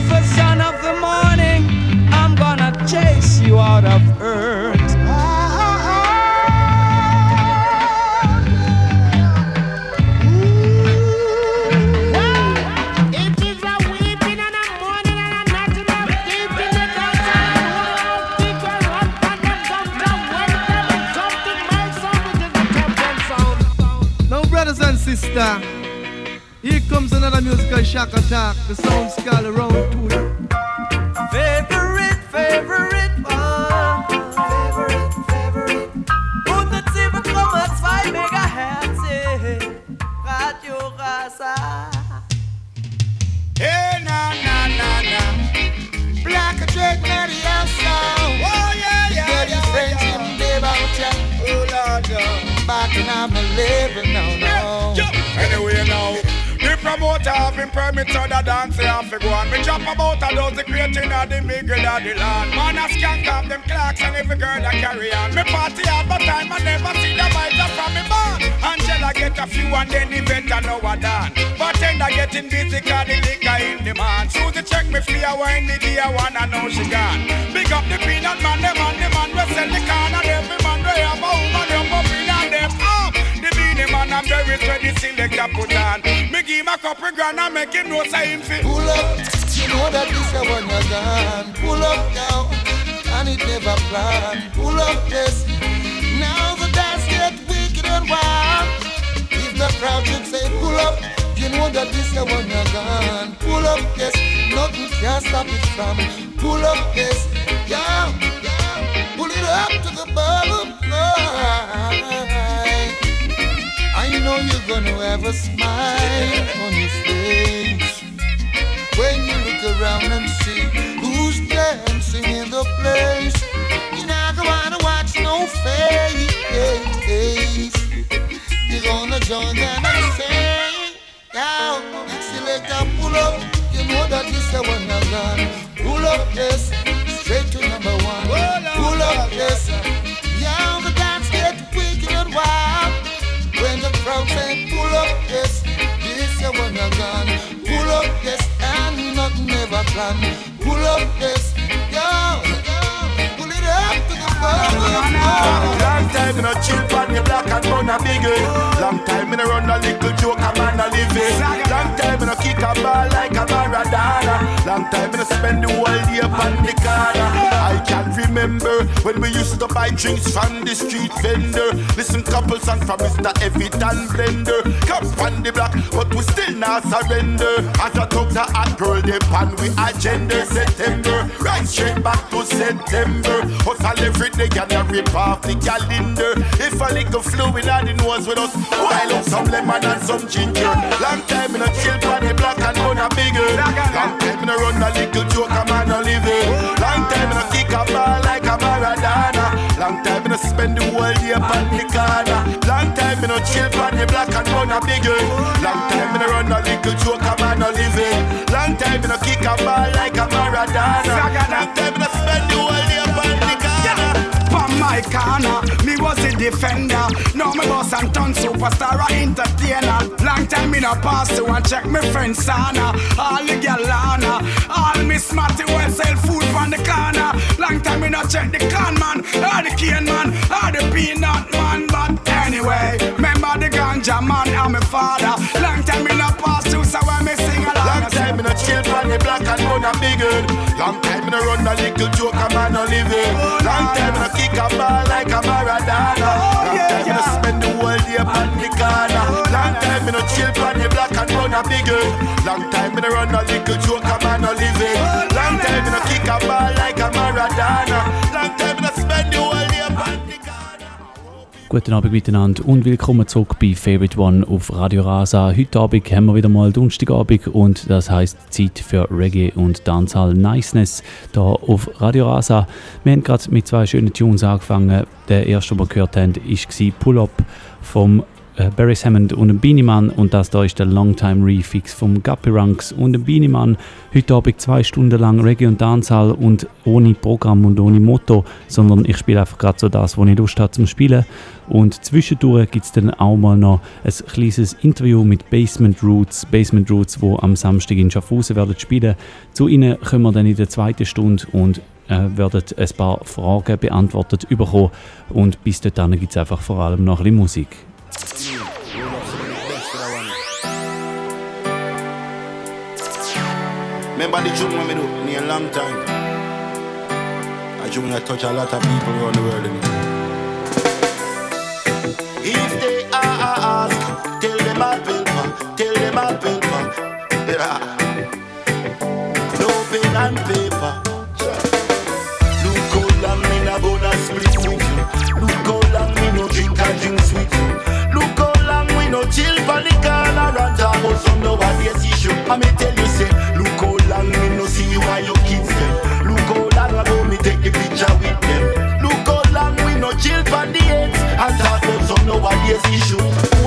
Lucifer, son shock attack. The sound skull around to you. Favorite, favorite one. Favorite, favorite. 107,2 Megahertz. Radio Rasa. Hey, na, na, na, na. Black Drake Radio Sound. Oh, yeah, yeah, yeah. Get yeah, friends yeah. in there about ya. Oh, Lord, yeah. Back in I'm living, no, The promoter having permits on the dance, they have to go on. Me chop about a dozen creating of the middle of the land. Man, I skank off them clocks and every girl that carry on. Me party hard, but time I never see the vibes from me band. Angela get a few and then the vet I know I done. Bartender getting busy cause the liquor in demand. Susie check me free, I wine the day I wanna know she gone. Big up the peanut man, the man, the man, we sell the and every man, we have a woman, up in on them. Oh, the man, I'm very ready, to select a put on. Me give my couple grand and make him know say him fit. Pull up, you know that this is when you're gone. Pull up now, and it never planned. Pull up, yes. Now the dance get wicked and wild. If the crowd should say pull up, you know that this is when you're gone. Pull up, yes. Nothing can stop it from. Pull up, yes. Yeah, yeah. Pull it up to the bottom I know you're gonna have a smile on your face when you look around and see who's dancing in the place. You're not gonna watch no face. You're gonna join them and say, "Now, select a pull up." You know that this is one you're gone. Pull up, yes, straight to number one. Pull up, yes. Yeah, the dance get wicked and wild. Pull up, yes, this you're gone. Pull up, yes, and nothing ever plan. Pull up, yes, yo, Long time in a chill pan, the black and brown a biggie. Long time in a run a little joke, a man a living. Long time in a kick a ball like a Maradona. Long time in a spend the whole day upon the corner. I can remember when we used to buy drinks from the street vendor. Listen couple songs from Mr. Everton Blender. Cups on the block, but we still not surrender. As a talk to hot girl, they pan we agenda September. Right straight back to September. Hustle every day and a rip off the calendar. If a little fluid on the nose with us, while up some lemon and some ginger. Long time in a chill on the block and on a bigger. Long time in a run a little joke, a man a living. Long time in a kick a ball like a Maradona. Long time in a spend the whole day upon the corner. Long time in a chill on the block and on a bigger. Long time in a run a little joke, a man a living. Long time in a kick a ball like a Maradona. Defender. Now me boss and turn superstar or entertainer. Long time in a pass to and check me friend Sana. All the galana, all me smarty well sell food from the corner. Long time in a check the con man, or the cane man, or the peanut man. But anyway, remember the ganja man and my father. Long time in and big good. Long time in a run a little joke a man a living. Long time in a kick a ball like a Maradona. Oh, Long time in a spend the whole day upon the corner. Oh, Long time in a chill on the black and run a big good. Long time in a run a little joke a man a living. Oh, Long time in a kick a ball like a Maradona. Guten Abend miteinander und willkommen zurück bei Favorite One auf Radio Rasa. Heute Abend haben wir wieder mal Donnerstagabend und das heißt Zeit für Reggae und Dancehall Niceness hier auf Radio Rasa. Wir haben gerade mit zwei schönen Tunes angefangen. Der erste, den wir gehört haben, war Pull Up vom äh, Barry Hammond und dem Beanie Man und das da ist der Longtime Refix vom Guppy Ranks und dem Beanie Man. Heute Abend zwei Stunden lang Reggae und Dancehall und ohne Programm und ohne Motto, sondern ich spiele einfach gerade so das, was ich Lust habe zum Spielen. Und zwischendurch gibt es dann auch mal noch ein kleines Interview mit Basement Roots, Basement Roots, wo am Samstag in Schaffhausen werden spielen. Zu ihnen kommen wir dann in der zweiten Stunde und äh, werden ein paar Fragen beantwortet bekommen. Und bis dahin gibt es einfach vor allem noch ein bisschen Musik. Remember the tune when me do in a long time. A tune that touch a lot of people around the world. If they ask, tell them I paper, tell them I paper. Yeah. No pen and paper. Some nowadays issue. I me tell you say, look how long me no see and your kids them. Look how long ago me take the picture with them. Look how long we no chill for the ends and talk about some nowadays issue.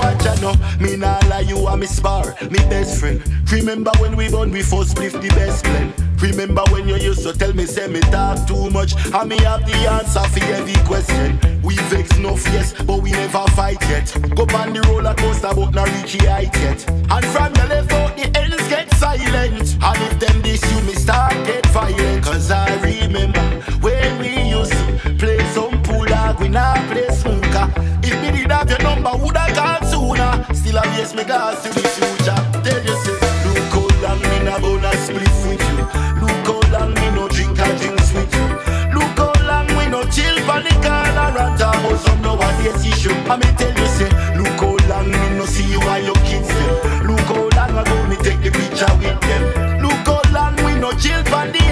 Now, me nah lie, you are me spar, me best friend. Remember when we born, we first split the best blend. Remember when you used to tell me, say me talk too much, and me have the answer for every question. We vex no yes, but we never fight yet. Go on the roller coaster, but not reach the height yet. And from the left out, the ends get silent. And if them this you, me start get violent. Cause I remember when we used to play some pool dog, we now play If me did have your number, would I call sooner? Still I yes, me gas to the future. Tell you say, look how long me na gonna split with you. Look how long me no drink and drinks with you. Look how long we no chill for the corner and talk about some nowadays issue. I me tell you say, look how long me no see you and your kids them. Look how long ago me take the picture with them. Look how long we no chill for the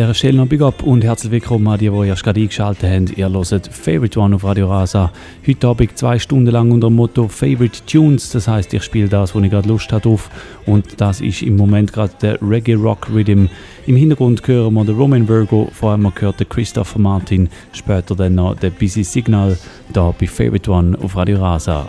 dieser Stelle noch Big Up und herzlich willkommen an die, die erst gerade eingeschaltet haben. Ihr hört Favorite One auf Radio Rasa. Heute Abend zwei Stunden lang unter dem Motto Favorite Tunes. Das heißt, ich spiele das, wo ich gerade Lust habe drauf. Und das ist im Moment gerade der Reggae Rock Rhythm. Im Hintergrund hören wir den Roman Virgo, vor allem gehört der Christopher Martin, später dann noch der Busy Signal, da bei Favorite One auf Radio Rasa.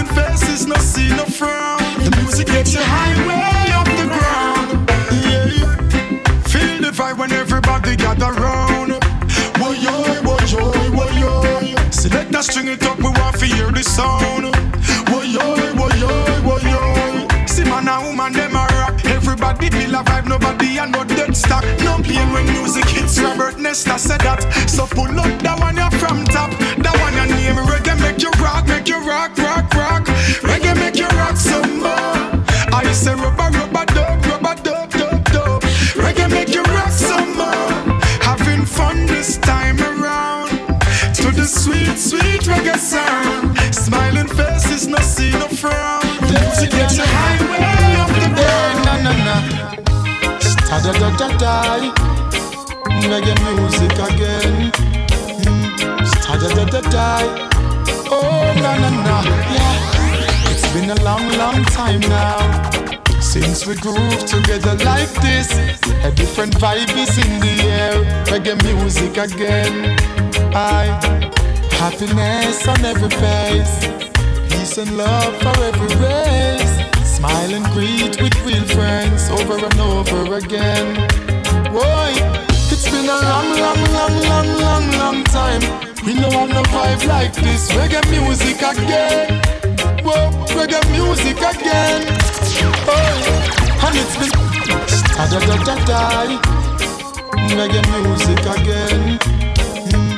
Smiling faces, no see no frown. The music gets you high way off the ground. Yeah. Feel the vibe when everybody gather round. Woy yoy, woy yoy, woy. Select a string it up, we want to hear the sound. Woy yoy, woy yoy, woy. See man and woman them a rock. Everybody feel a vibe, nobody a no dead stock. No playing when music hits. Robert Nesta said that. So pull up that one you're from top. Make you rock, rock, rock. Reggae make you rock some more. I say rubber, rubber, dub, rubber, dub, dub, dub. Reggae make you rock some more. Having fun this time around. To the sweet, sweet reggae sound. Smiling faces, no see no frown. The music gets you highway up the ground. Na na na. Da da da da Reggae music again. Hmm. Da da da da da. Oh na na na. Yeah. It's been a long, long time now. Since we groove together like this, a different vibe is in the air. Reggae music again. I happiness on every face, peace and love for every race. Smile and greet with real friends over and over again. Boy, it's been a long, long, long, long, long, long time. We know have no vibe like this. Reggae music again. Whoa, reggae music again. Oh, and it's been da da da da da. Reggae music again. Mm,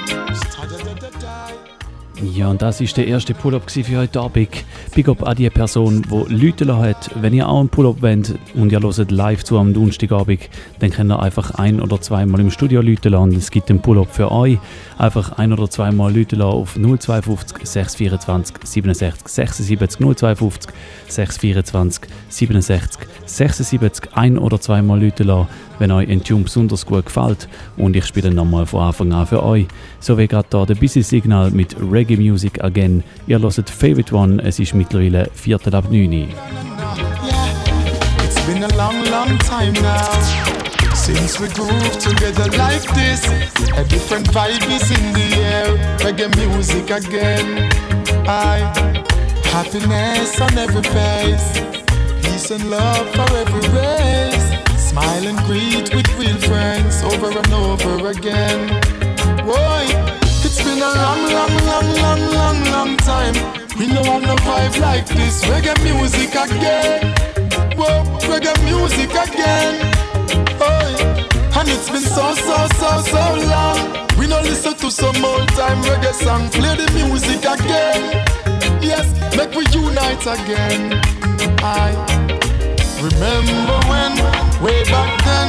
da da da da da. Ja, und das ist der erste Pull-Up für heute Abend. Big Up an die Person, die Leute hat. Wenn ihr auch einen Pull-Up wollt und ihr hört live zu am Donnerstagabend, dann könnt ihr einfach ein- oder zweimal im Studio Leute lassen. Es gibt einen Pull-Up für euch. Einfach ein- oder zweimal Leute lassen auf 052 624 67 76 052 624 67 76 ein- oder zweimal Leute lassen, wenn euch ein Tune besonders gut gefällt. Und ich spiele nochmal von Anfang an für euch. So wie gerade da der Busy Signal mit Reggae Music Again. Ihr hört Favorite One, es ist mittlerweile Viertel ab 9 Uhr. It's been a long, long time now Since we groove together like this, a different vibe is in the air. Reggae music again. I happiness on every face, peace and love for every race. Smile and greet with real friends over and over again. Boy, it's been a long, long, long, long, long, long time. We know have no vibe like this. Reggae music again. Whoa, reggae music again. Oi. And it's been so, so, so, so long. We no listen to some old time reggae song. Play the music again. Yes, make we unite again. I remember when, way back then,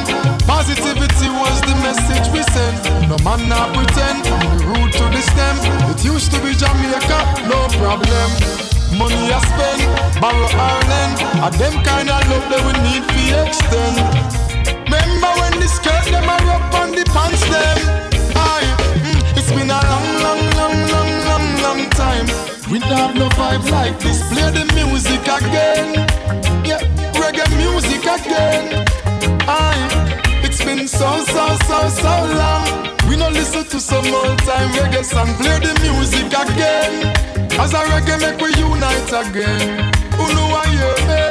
positivity was the message we sent. No man not pretend, we root to the stem. It used to be Jamaica, no problem. Money I spend, borrow or lend, a them kind of love that we need to extend. Remember when the skirt them are up on the pants them? Aye, mm, it's been a long, long, long, long, long, long time. We don't have no vibes like this. Play the music again. Yeah, reggae music again. Aye, it's been so, so, so, so long. We no listen to some old time reggae song. Play the music again. As a reggae make we unite again. Who know I me?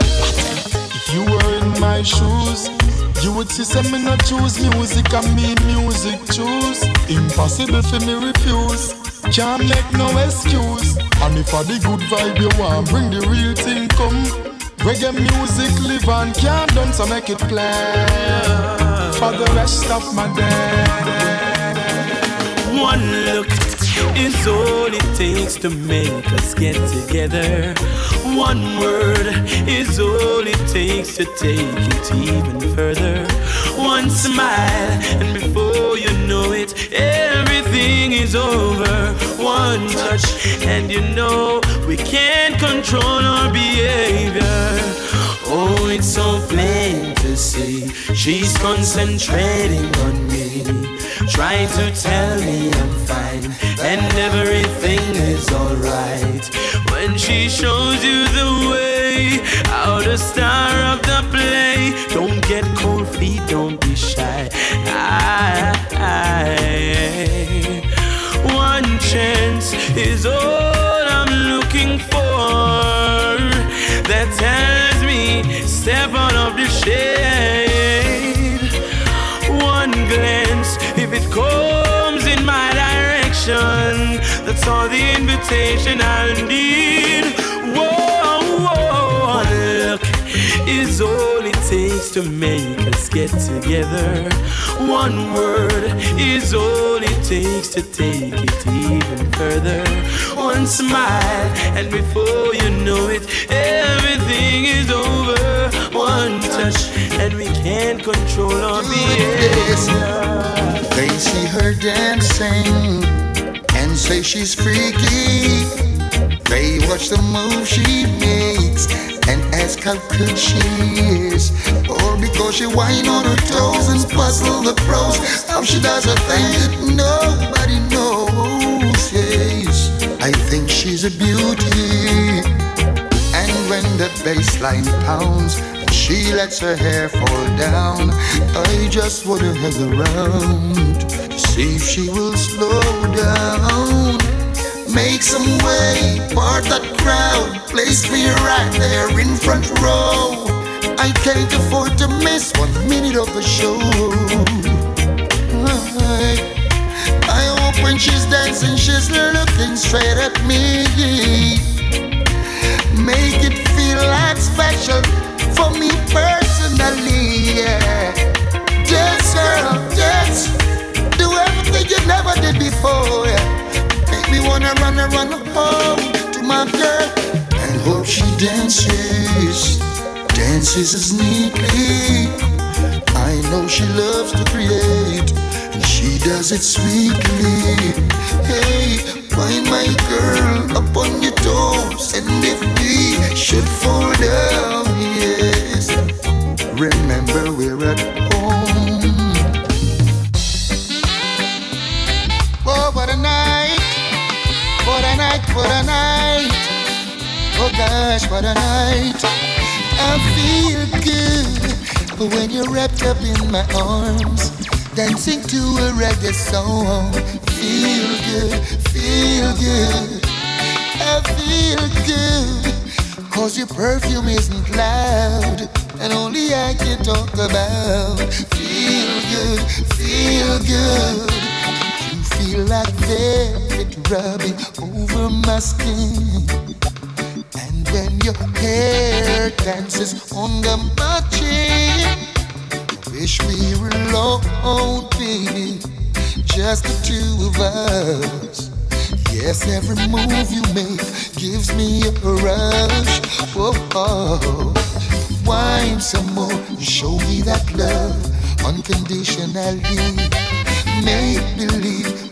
If you were in my shoes, you would see say me not choose music and me music choose. Impossible for me refuse. Can't make no excuse. And if I the good vibe you want, bring the real thing come. Reggae music live and can't done, so make it play for the rest of my day. One look is all it takes to make us get together. One word is all it takes to take it even further. One smile, and before you know it, everything is over. One touch, and you know we can't control our behavior. Oh, it's so plain to see she's concentrating on me, trying to tell me I'm fine and everything is alright. When she shows you the way, out the star of the play. Don't get cold feet, don't be shy. I, I, chance is all I'm looking for. That tells me step out of the shade. One glance, if it comes in my direction, that's all the invitation I need. Whoa, whoa, one look is all it takes to make get together. One word is all it takes to take it even further. One smile, and before you know it, everything is over. One touch, and we can't control our behavior. They see her dancing and say she's freaky. They watch the move she makes and ask how good she is. Or because she whine on her toes and puzzle the pros. How she does a thing that nobody knows. Yes, I think she's a beauty. And when the bass line pounds, she lets her hair fall down. I just wanna hang around to see if she will slow down. Make some way, part that crowd. Place me right there in front row. I can't afford to miss one minute of the show. I, hope when she's dancing, she's looking straight at me. Make it feel like special for me personally. Yeah. Dance, girl, dance. Do everything you never did before. Yeah. Me wanna run run home to my girl and hope she dances, dances as neatly. I know she loves to create, and she does it sweetly. Hey, find my girl up on your toes, and if we should fall down, yes, remember we're at home. What a night! Oh gosh, what a night! I feel good. when you're wrapped up in my arms, dancing to a reggae song. Feel good, feel good, I feel good. Cause your perfume isn't loud, and only I can talk about. Feel good, feel good. You feel like velvet rubbing over my skin. And when your hair dances under my chin, wish we were alone, baby, just the two of us. Yes, every move you make gives me a rush. Whoa, oh. wine some more, show me that love unconditionally. Make believe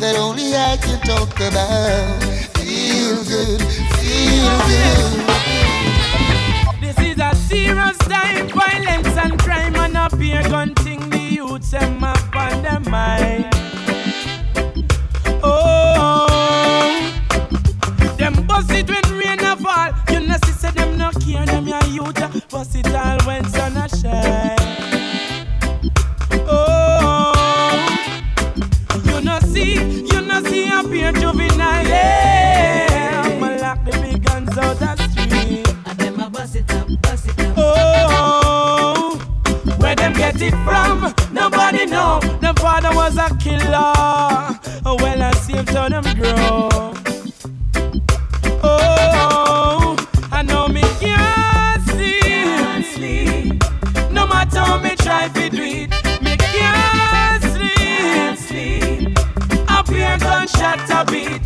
That only I can talk about Feel good, feel good This is a serious time, violence and crime and up here gun thing the youths them up on their mind. Oh, them bust it when rain a fall. You know see say them no care them ya youth bust it all when sun a shine. From? Nobody know. Them father was a killer. Well, I see him so them grow. Oh, I know me can't sleep. No matter how me try to do it, me can't sleep. Up here gunshot a beat,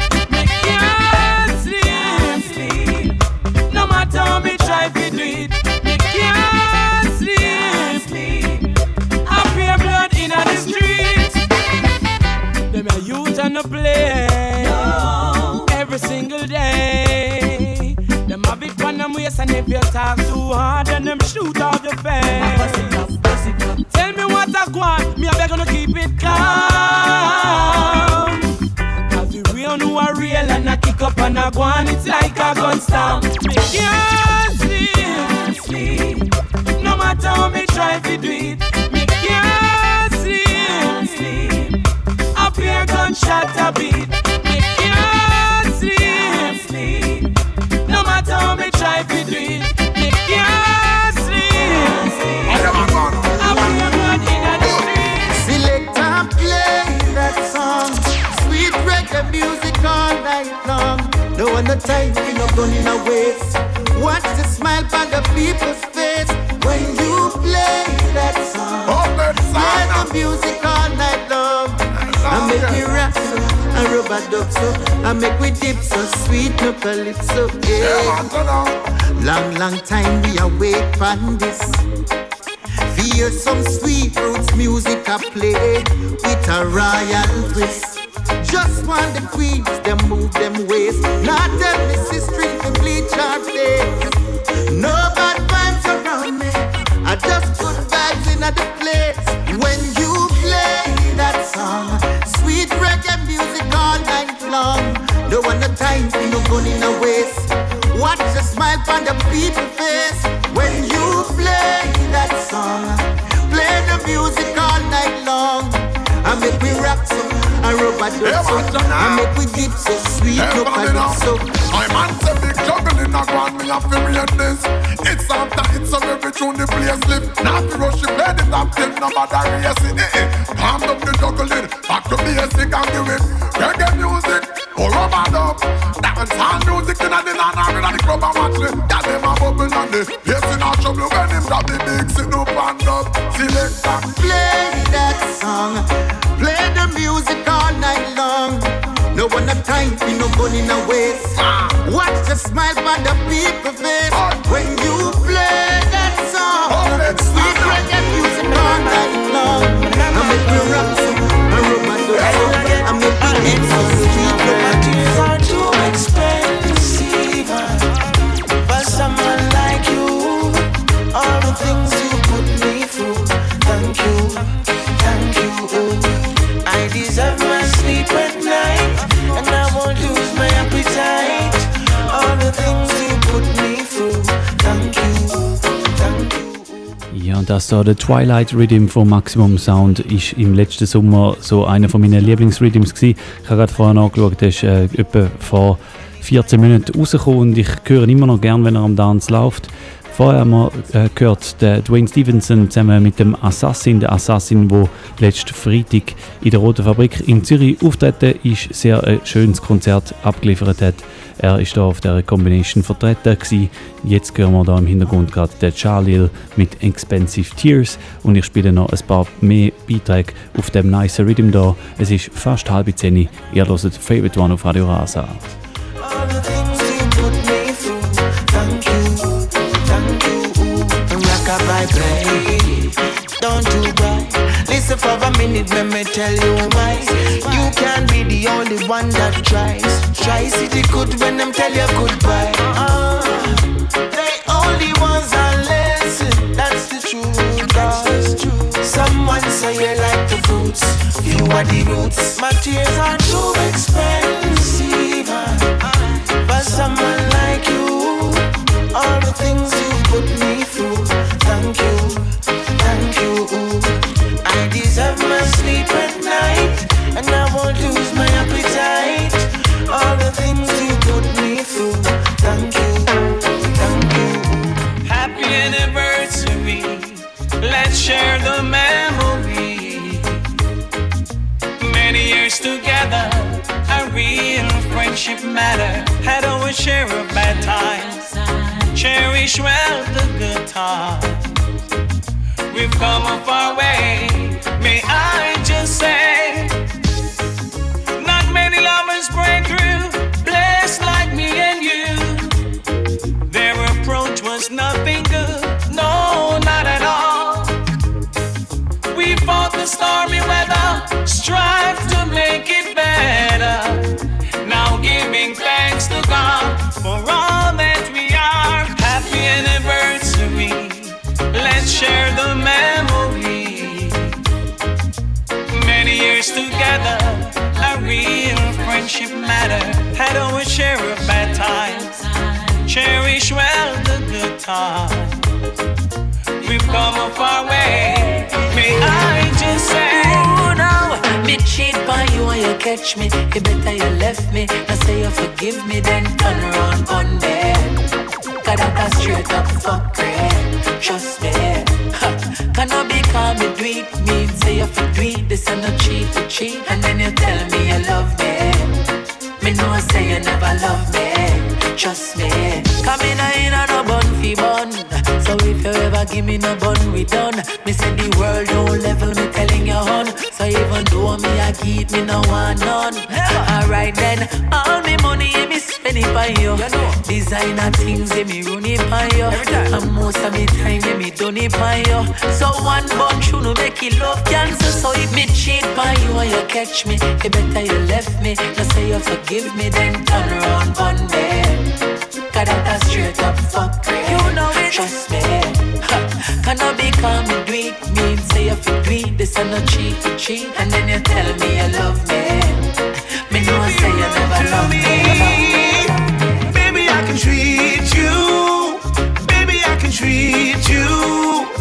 and talk too hard, then them shoot out your face. Tell me what I want, me I beg to keep it calm. Cause the real know are real and I kick up and I go on, it's like a gun stamp. Me can't sleep, no matter how me try to do it. Me can't sleep, up here gunshot a beat. No one no time, we no gunning a waste. Watch the smile on the people's face when you play that song. Play the music all night long. I make me rap so, I rub a dub so, I make we dip so sweet no calypso. Yeah. Long, long time we await for this. We hear some sweet roots music I play with a royal twist. Just want the queens, them move them ways. Not tell me sister to bleach our face. No bad vibes around me. I just good vibes in the place. When you play that song, sweet reggae music all night long. No one no time for no gun in the waist. Watch the smile on the people face when you play that song. Play the music all night long. I make we rock so, I rub a dub so, I make we dip so sweet, no calypso. My man say big juggling a grand, me have to rate this. It's after it's so every tune the place live. Not to rush it, play the top ten, no matter race it. Eh, eh. Calm down the juggling, back to basic and give it. Reggae music, or rubber dub. Dance hall music in the land, or in the club and watch it. Got them a bubble and the place in a trouble when him drop the big sit up and up. Select and Play that song, play the music all night long. No one have time for no gun in a waste. Watch the smile on the people face when you play that song. Sweet reggae music want that love. I make me rock so, I rub my das da, der Twilight Rhythm von Maximum Sound, ist im letzten Sommer so einer von meinen Lieblingsrhythms gewesen. Ich habe gerade vorher nachgeschaut, der ist äh, etwa vor 14 Minuten rausgekommen und ich höre ihn immer noch gern, wenn er am Dance läuft. Vorher haben wir äh, gehört, der Dwayne Stevenson zusammen mit dem Assassin, der Assassin, wo letzten Freitag in der Roten Fabrik in Zürich auftreten ist, sehr ein schönes Konzert abgeliefert hat. Er ist da auf der Combination vertreten gewesen. Jetzt hören wir da im Hintergrund gerade den Charlie mit Expensive Tears und ich spiele noch ein paar mehr Beiträge auf dem nice Rhythm da. Es ist fast halb zehn. Ihr hört Favorite One auf Radio Rasa. Don't you cry. Listen for a minute, let me tell you why. You can't be the only one that tries. Try city good when them tell you goodbye. Ah, they only ones are listen. That's the truth. The truth. Someone say you like the fruits, you are the roots. My tears are too expensive. ah, for someone like you. All the things you put me through. Thank you, thank you. Night, and I won't lose my appetite. All the things you put me through. Thank you, thank you. Happy anniversary. Let's share the. Many years together, a real friendship matter. Had share bad. Cherish well the good times. We've come a far way. May I strive to make it better. Now giving thanks to God for all that we are. Happy anniversary, let's share the. Many years together, a real friendship matter. Had share bad times. Cherish well the good times. We've come a far way. May I just say, me cheat by you and you catch me. You better you left me. I say you forgive me, then turn around on me. Cause that a straight up fuck it. Trust me. Ha. Can I be calm and do? Me say you for do. This and no cheat for cheat. And then you tell me you love me. Me know I say you never love me. Trust me. Come in in a no bun fi bun. So if you ever give me no bun, we done. Me say the world don't level me you hun. So even though me a keep me no want none. Alright then, all me money yeah, me spend it by you. Designer things yeah, me run it by you. And most of me time yeah, me done it by you. So one bunch you no make it love cancer. So if me cheat by you and you catch me, you better you left me. Now say you forgive me, then turn around on me. Cause that a straight up fuck You know it Trust me. Can I be calm and do it Mean say you for do it This and no cheat for cheat. And then you tell me you love me. Me know I say you never love me. Baby, I can treat you. Baby, I can treat you.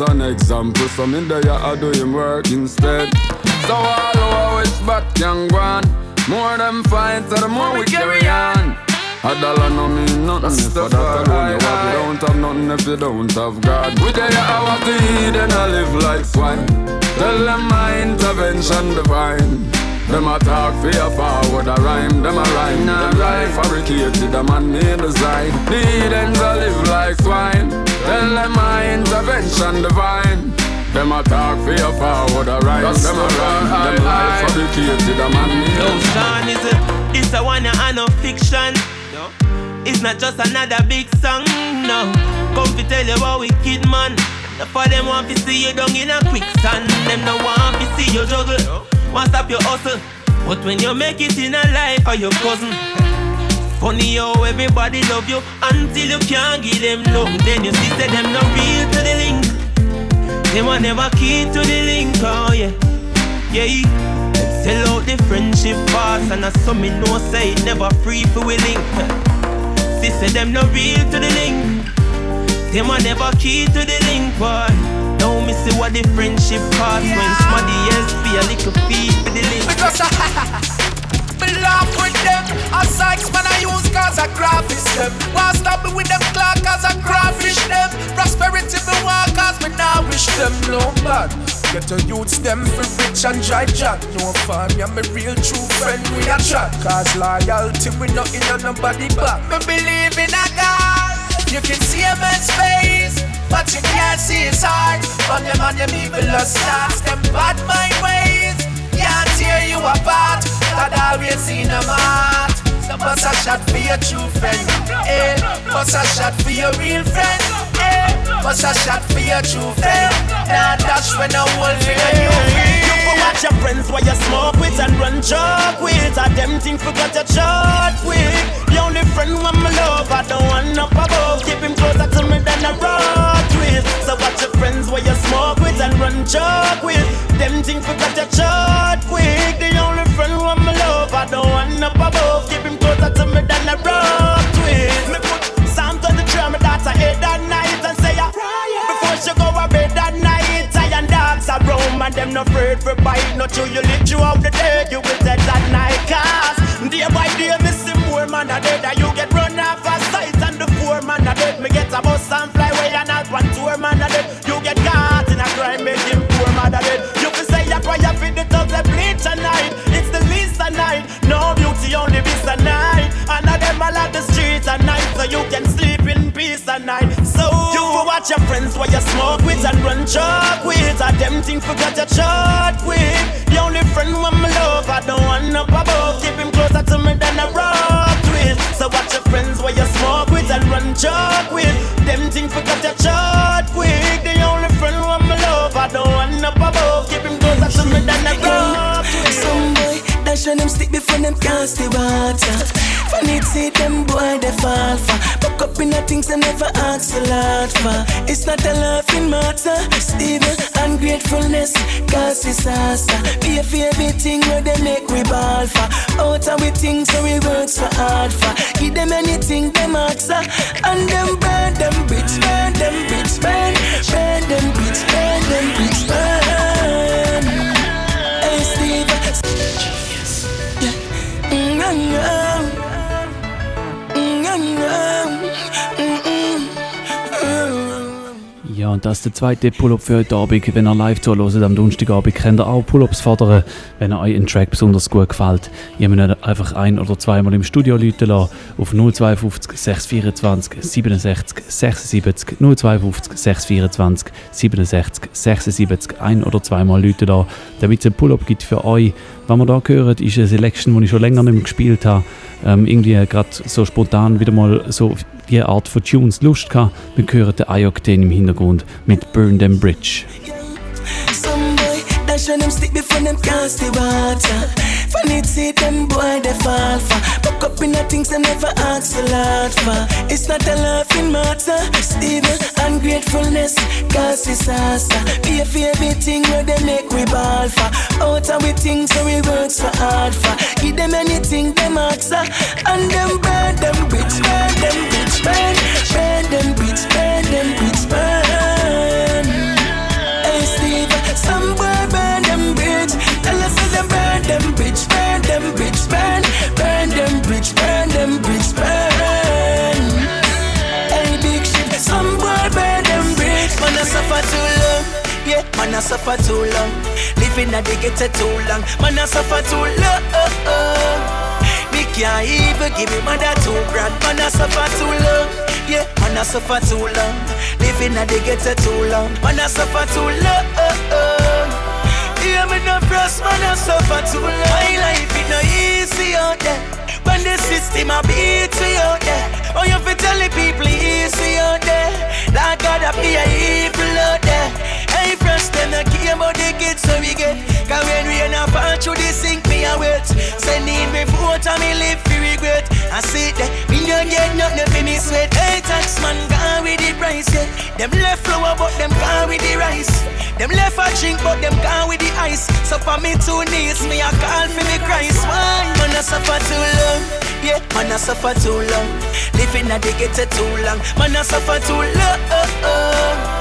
As an example. So me there I do him work instead. So all I wish but can go on More them fight, so the more we carry on. a dollar no mean nothing if for that alone you have. You don't have nothing if you don't have God. We there I want to eat and I live like swine. Tell them my intervention divine. Them a talk for your forward a rhyme, them a rhyme. Them life fabricated, a man made design. The heathens a live like swine Tell them my intervention divine Them a talk for your forward a rhyme, them a rhyme Them life fabricated, a man made No, Sean is a, it's a one and no fiction. No, it's not just another big song. No, come to tell you about wicked man. Enough of them want to see you down in a quicksand. Them no want to see you juggle. Want stop your hustle. But when you make it in a life for your cousin. Funny how everybody love you until you can't give them love. Then you see that them no real to the link. Them a never key to the link. Oh yeah, yeah. Sell out the friendship fast and I saw me know say it never free for we link. See say them no real to the link. Them a never key to the link, boy. Now me see what the friendship cost when somebody else be a little fee for the link. Because me laugh with them. A Sykes man I use cause I graphish them. Want stop me with them clock cause I crawfish them. Prosperity me want cause me now wish them no bad. Get the youths them for rich and dry jack. No fun, yeah, me real true friend we a chat. Cause loyalty we not in on nobody back. Me believe in a God. You can see a man's face, but you can't see his heart. On them and them evil starts, them bad mind ways can't tear you apart. God always seen them heart. So bust a shot for your true friend. Eh, bust a shot for your real friend. Eh, bust a shot for your true friend. Now that's when a wolf in a friend. Watch your friends while you smoke with and run joke with. A them thing forgot your shot with. The only friend my love, I don't want up above. Keep him closer to me than a rock with. So watch your friends while you smoke with and run joke with. Them thing forgot your shot with. The only friend my love, I don't want up above. Keep him closer to me than a rock with. Me put Psalm 23 on my daughter head at night and say a prayer before she go to bed them no afraid for bite. Not you, you live throughout the day, you will dead at night. Cause day by day, see more man a dead and you get watch your friends while you smoke with and run chalk with. And Them think forgot your chart quick. The only friend when my love, I don't want up above. Keep him closer to me than a rock with. So watch your friends where you smoke with and run chalk with. Them think forgot your chart dash them stick before them cast the water. Funny see them boy they fall for. Buck up in the things they never ask a lot for. It's not a laughing matter. It's evil ungratefulness cause disaster. Be a favorite thing where they make we ball for. Out of we things so we work so hard for. Give them anything them ask. And them burn them bitch, burn them bitch, burn. Burn them bitch, burn them bitch, burn. Mm, Ja, und das ist der zweite Pull-Up für heute Abend. Wenn ihr live zuhört am Donnerstagabend, könnt ihr auch Pull-Ups fordern, wenn euch ein Track besonders gut gefällt. Ihr müsst einfach ein- oder zweimal im Studio läuten lassen auf 052 624 67 76 052 624 67 76 ein- oder zweimal läuten lassen, damit es einen Pull-Up gibt für euch. Was wir da hören, ist eine Selection, die ich schon länger nicht mehr gespielt habe. Ähm, irgendwie gerade so spontan wieder mal so die Art von Tunes Lust gehabt. Wir hören den Ayokten im Hintergrund mit Burn Them Bridge. Dash on them stick before them cast the water. Funny see them boy they fall for. Buck up in the things they never ask a lot for. It's not a laughing matter. It's evil ungratefulness cause disaster. Be a favorite thing where they make we ball for. Out of we things so we work so hard for. Give them anything them ask for. And them burn them bitch, burn them bitch, burn. Burn them bitch, burn them bitch, burn. Them bitch, burn them bitch, burn, burn them bitch, burn them bitch, burn. Hey big shit, some boy burn them bridge. Man I suffer too long, yeah, man I suffer too long. Living at the ghetto too long, man I suffer too long. Me can't even give me mother two grand, man I suffer too long. Yeah, man I suffer too long. Living at the ghetto too long, man I suffer too long. No press, man I suffer too long. My life it no easy out there. When the system a beat you out there. Oh, you fi tell the people easy out there. Like God a be a evil out there. Hey, fresh them no care about the kids so we get. Cause when we in a through the sink, a wait. Sending me vote and me live for regret. I see that me don't get nothing for me sweat. Hey, tax man gone with the price, yeah. Them left flour but them gone with the rice. Them left a drink but them gone with the ice. So for me two knees, me a call for me Christ. Why? Man I suffer too long. Yeah, man I suffer too long. Living at the ghetto too long. Man I suffer too long. Oh, oh.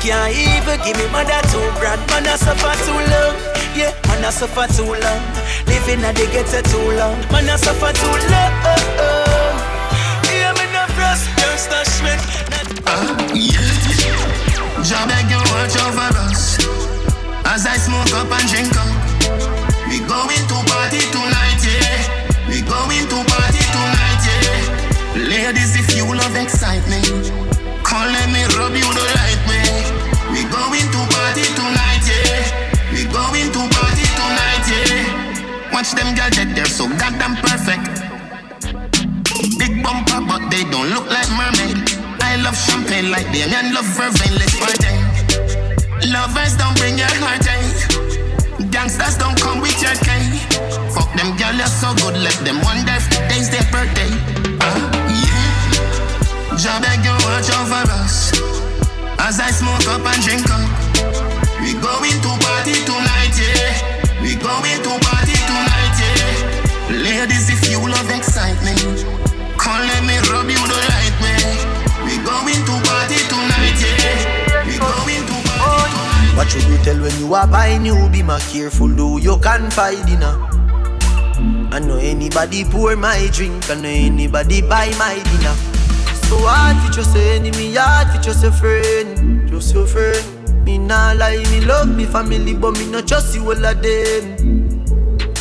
Can't even give me mother two grand. Man I suffer too long. Yeah, man I suffer too long. Living at the ghetto too long. Man I suffer too long. Yeah, me no frost, can't stash ah, me. Jah beg you watch over us As I smoke up and drink up We going to party tonight, them girls get there so goddamn perfect Big bumper, but they don't look like mermaid. I love champagne like Damien love vervain. Let's party. Lovers don't bring your heartache. Gangsters don't come with your cane. Fuck them girl, you're so good. Let them wonder if today's their birthday. Uh, yeah. Jah beg you watch over us as I smoke up and drink up. We going to party tonight, yeah. We going to. Ladies, if you love excitement, come let me rub you the right way. We going to party tonight, yeah. We going to party tonight. What should you tell when you are buying new? Be my careful, do you confide in her. I know anybody pour my drink, I know anybody buy my dinner. So hard for just a enemy, hard for just a friend, just your friend. Me nah lie, me love me family, but me not trust you all of them.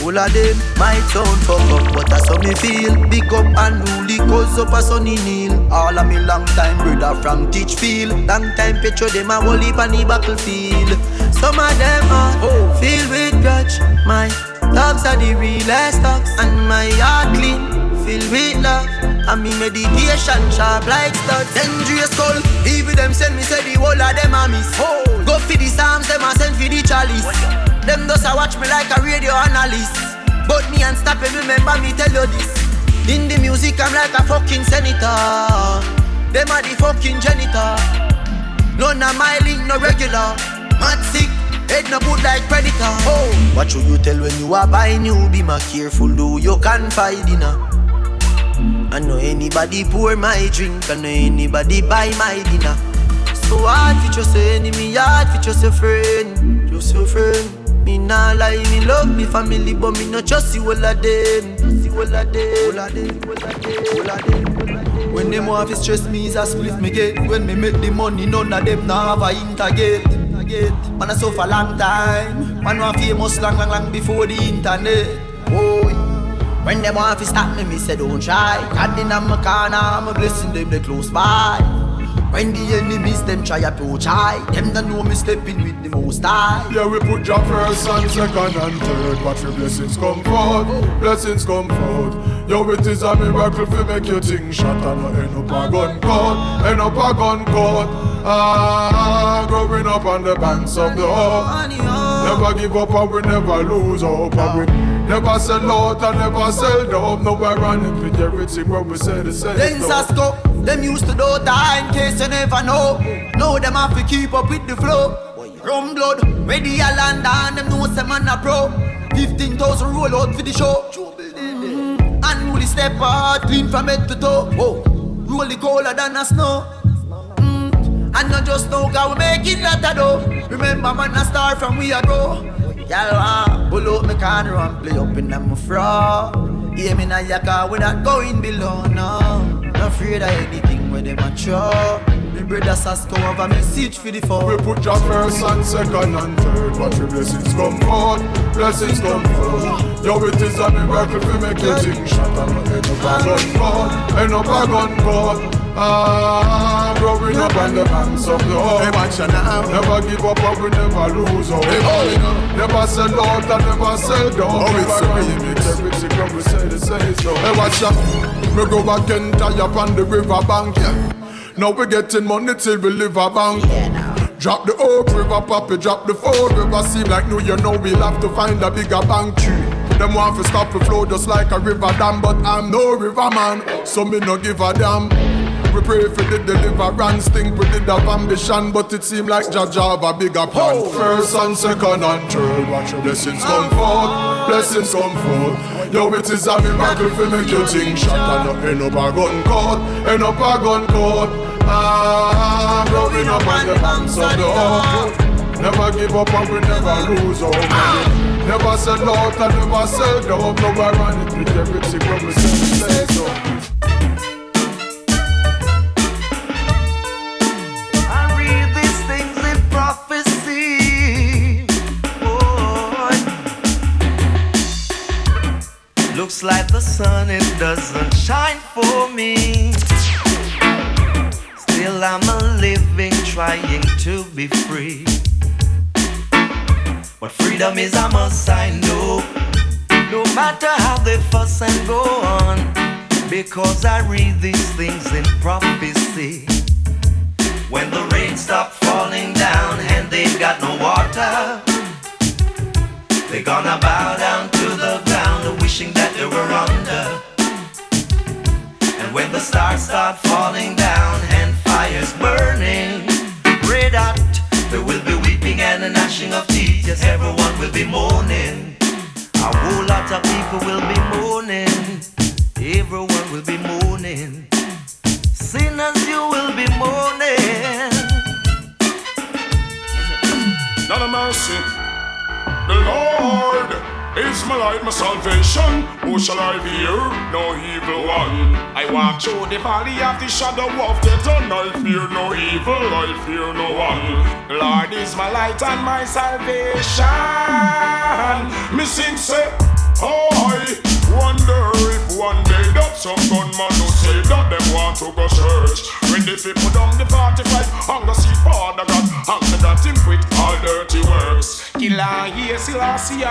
All of them might sound fuck up, but that's how me feel. Big up and rule cause up a sunny kneel. All of me long time brother from Teachfield. Long time picture them a whole heap on the battlefield. Some of them are filled with grudge. My dogs are the realest dogs, and my heart clean, filled with love. And me meditation sharp like studs. Dangerous call, even them send me say the whole of them a miss. Go for the psalms, them a send for the chalice. Them does a watch me like a radio analyst. But me unstoppable, remember me tell you this. In the music, I'm like a fucking senator. Them are the fucking janitor. None of my link, no regular. Mad sick, head no good like predator. Oh, what should you tell when you are buying new? Be my careful, do you can find dinner. I know anybody pour my drink, I know anybody buy my dinner. So hard for just your enemy, hard for just your friend, just your friend. Me nah lie, me love me family, but me no trust you all of them. When them want to stress me, is a split me get. When me make the money, none of them now have a intergate. Man, I suffer long time. Man, want famous long, long, long before the internet. Boy. When them want to stop me, me say don't try. God in my corner, I'm a blessing them they close by. When the enemies them try approach high, them don't know me stepping with the most high. Yeah, we put your first and second and third. but your blessings come forth, blessings come forth. Yo, it is a miracle for make your thing shot and end up a gun court, end up a gun court. Ah, growing up on the banks of the. Never give up and we never lose hope. And we never sell out and never sell dope. No, we're running with everything when we say the same. Then Sasco, them used to do that in case you never know. Now them have to keep up with the flow. Rum blood, ready a land and them know some man a pro. 15,000 roll out for the show. Mhm. Unruly step out, clean from head to toe. Whoa, roll the colder than a snow. Mm. And not just know God we making that a do. Remember man a star from we a grow. Y'all ah, pull out me corner and play up in my fro. Hear me now your car we not going below no. Not afraid of anything where them a throw. Me brother Sasco have a message for the phone. We put your first and second and third. Watch your blessings come forth, blessings come forth. Yo, it is a miracle for make your thing shot and not end up a gun court, end up a gun court. Ah, growing up on the banks of the Hope. Hey, watch ya now. Never give up and we never lose hope. Hey, oh, you know. Never sell out and never sell down. Oh, it's a remix. Everything when we say the say so. Hey, watch ya. Me go back and tie up on the river bank. Yeah. Now we getting money till we live a bank. Drop the oak river, poppy, drop the four river. Seem like New Year, now we'll have to find a bigger bank tree. Them want to stop the flow just like a river dam, but I'm no river man, so me no give a damn. We pray for the deliverance, think we did have ambition, but it seem like Jaja have a bigger plan. First and second and third, watch your blessings come forth, blessings come forth. Yo, it is a miracle for make you think shot and not end up a gun court, end up a gun court. Ah, growing up on the banks of the Hope. Never give up and we never lose hope. Never sell out and never sell dope. No, I run it with everything when we say so. Looks like the sun, it doesn't shine for me. Still, I'm a living, trying to be free. But freedom is a must, I know. No matter how they fuss and go on, because I read these things in prophecy. When the rain stopped falling down and they've got no water, they're gonna bow down to the ground, wishing that they were under. And when the stars start falling down and fires burning, red hot, there will be weeping and a gnashing of teeth. Yes, everyone will be mourning. A whole lot of people will be mourning. Everyone will be mourning. Sinners, you will be mourning. Not a mercy. The Lord is my light, my salvation. Who shall I fear? No evil one. I walk through the valley of the shadow of death, and I fear no evil. I fear no one. The Lord is my light and my salvation. Me sing say. Oh, I wonder if one day that some gunman will say that them want to go church. Ready fi put down the 45 and go see Father God say that him quit dirty works. Killer, Selassie.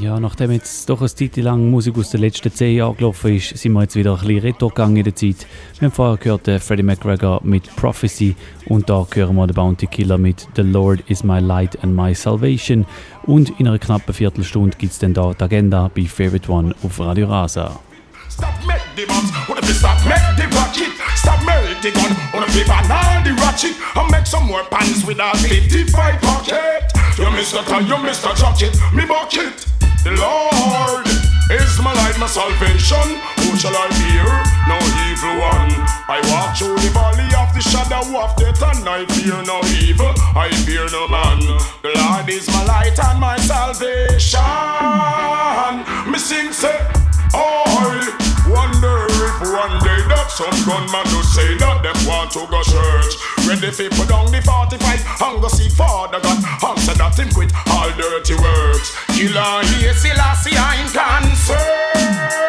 Ja, nachdem jetzt doch eine Zeit lang Musik aus den letzten 10 Jahren gelaufen ist, sind wir jetzt wieder ein bisschen retro gegangen in der Zeit. Wir haben vorher gehört äh, Freddie McGregor mit Prophecy und da hören wir den Bounty Killer mit The Lord is my light and my salvation. Und in einer knappen Viertelstunde gibt es dann da die Agenda bei Favorite One auf Radio Rasa. Stop make make the. Stop melt the gun, wanna the ratchet. And make some more pants with a 55 pocket. You Mr. Tie, you Mr. Jacket, me bucket. The Lord is my light, my salvation. Who shall I fear? No evil one. I walk through the valley of the shadow of death, and I fear no evil. I fear no man. The Lord is my light and my salvation. Me sing say, I wonder if one day that some gunman will say that them want to go church. Ready fi put down the 45 and go see Father God and say that him quit all dirty works. Killer here, Selassie, I'm concerned.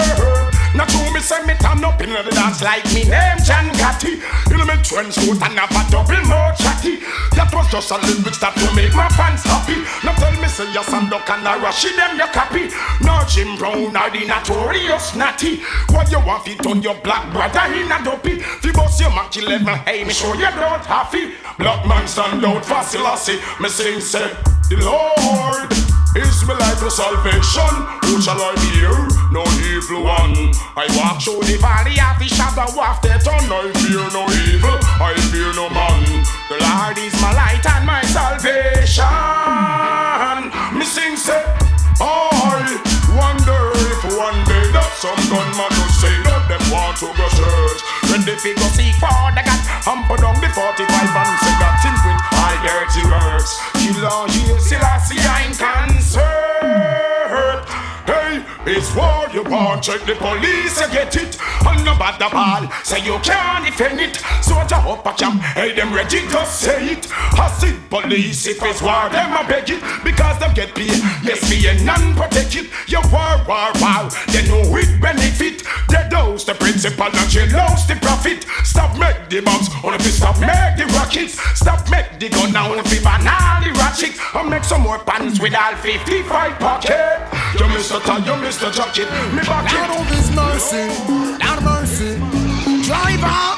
Now true me say me turn up in the dance like me name John Gotti. You know me trench coat and have a double more chatty. That was just a little bit that to make my fans happy. Now tell me say your son duck and a rush them your copy. No Jim Brown or the notorious natty What you want fi turn your black brother in a dopey. Fi bust your Mach 11 hey me show you don't happy Black man stand out for Selassie Me sing say the Lord is my life for salvation. Who shall I fear? No evil one. I walk through the valley of the shadow of death, I fear no evil. I fear no man. The Lord is my light and my salvation. Me sing say, I wonder if one day that some gunman want to go church. When they fi go seek for the and put down the 45 and say that him quit all dirty works. Killer, here, Selassie, I'm concerned. It's war you want, check the police, you get it. And no bother ball, say you can't defend it. So to up a camp, hey, them ready to say it. I see police, if it's war, them a beg it. Because them get paid, yes, me and none protect it. You war, war, war, they know it benefit. They dose the principal and she lost the profit. Stop make the bombs, only fi stop make the rockets. Stop make the gun, now only fi ban all the make some more pants with all 55 pocket. You Mr. Tan, you Mr. Jacket, me back Lord of mercy, Lord mercy. Driver,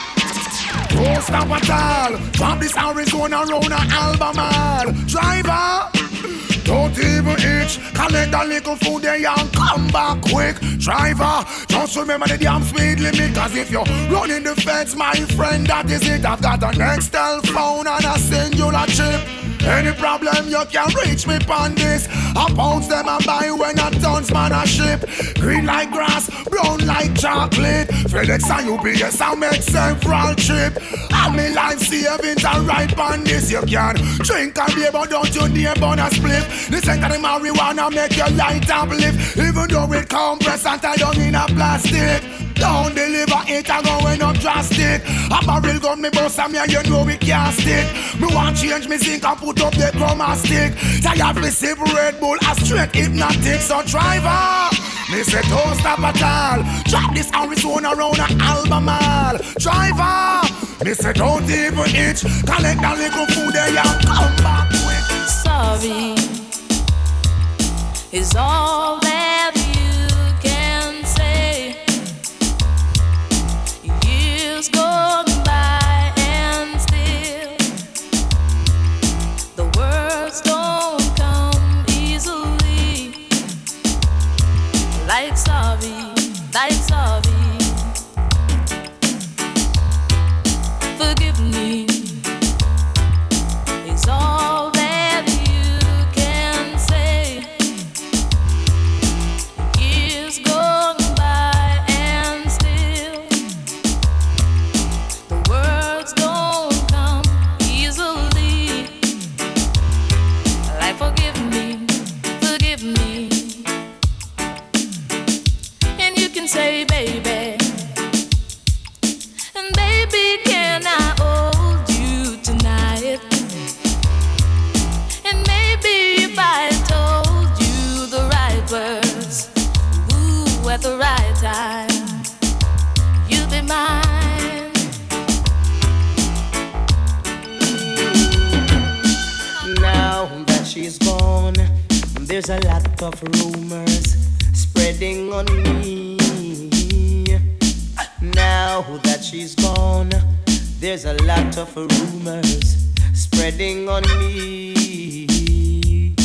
don't stop at all. Drop this Arizona round a Albemarle. Driver. Don't even itch, collect a little food there and come back quick. Driver, just remember the damn speed limit. Cause if you're running the fence, my friend, that is it. I've got an Excel phone and a Cingular chip. Any problem you can reach me on this. I pounds them and buy when a tons man a ship. Green like grass, brown like chocolate. FedEx and UPS I make several trip. And me life savings are right on this. You can drink and beer, but don't you dare burn a split. This ain't the marijuana make your light uplift. Even though it compress and tie down in a plastic. Don't deliver it and going up drastic. A barrel gun me bust and me you know we can't stick. Me want change me zinc and put up the chroma stick. Tired me sip Red Bull a straight hypnotic. So driver, me say don't stop at all. Drop this Arizona round a Albemarle. Driver, me say don't even itch. Collect a little food there and come back quick. Sorry is all that you can say. Years gone there's a lot of rumors spreading on me. Now that she's gone, there's a lot of rumors spreading on me.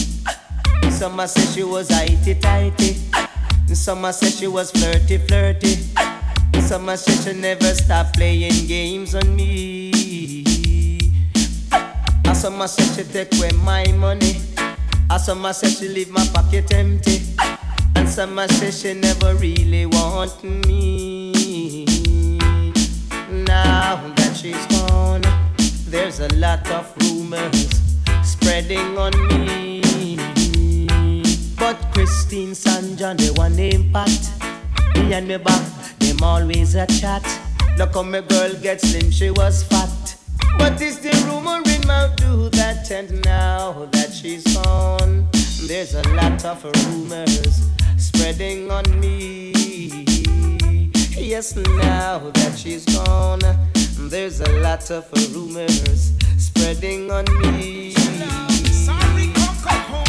Some a say she was itty tighty, some a say she was flirty flirty, some a say she never stopped playing games on me. Some a say she take away my money, and some a say she leave my pocket empty, and some a say she never really want me. Now that she's gone, there's a lot of rumors spreading on me. But Christine Sanjan, they one impact. Me and me back, them always a chat. Look how my girl get slim, she was fat. But it's the rumor in mouth do that, and now that she's gone, there's a lot of rumors spreading on me. Yes, now that she's gone, there's a lot of rumors spreading on me. Asamas,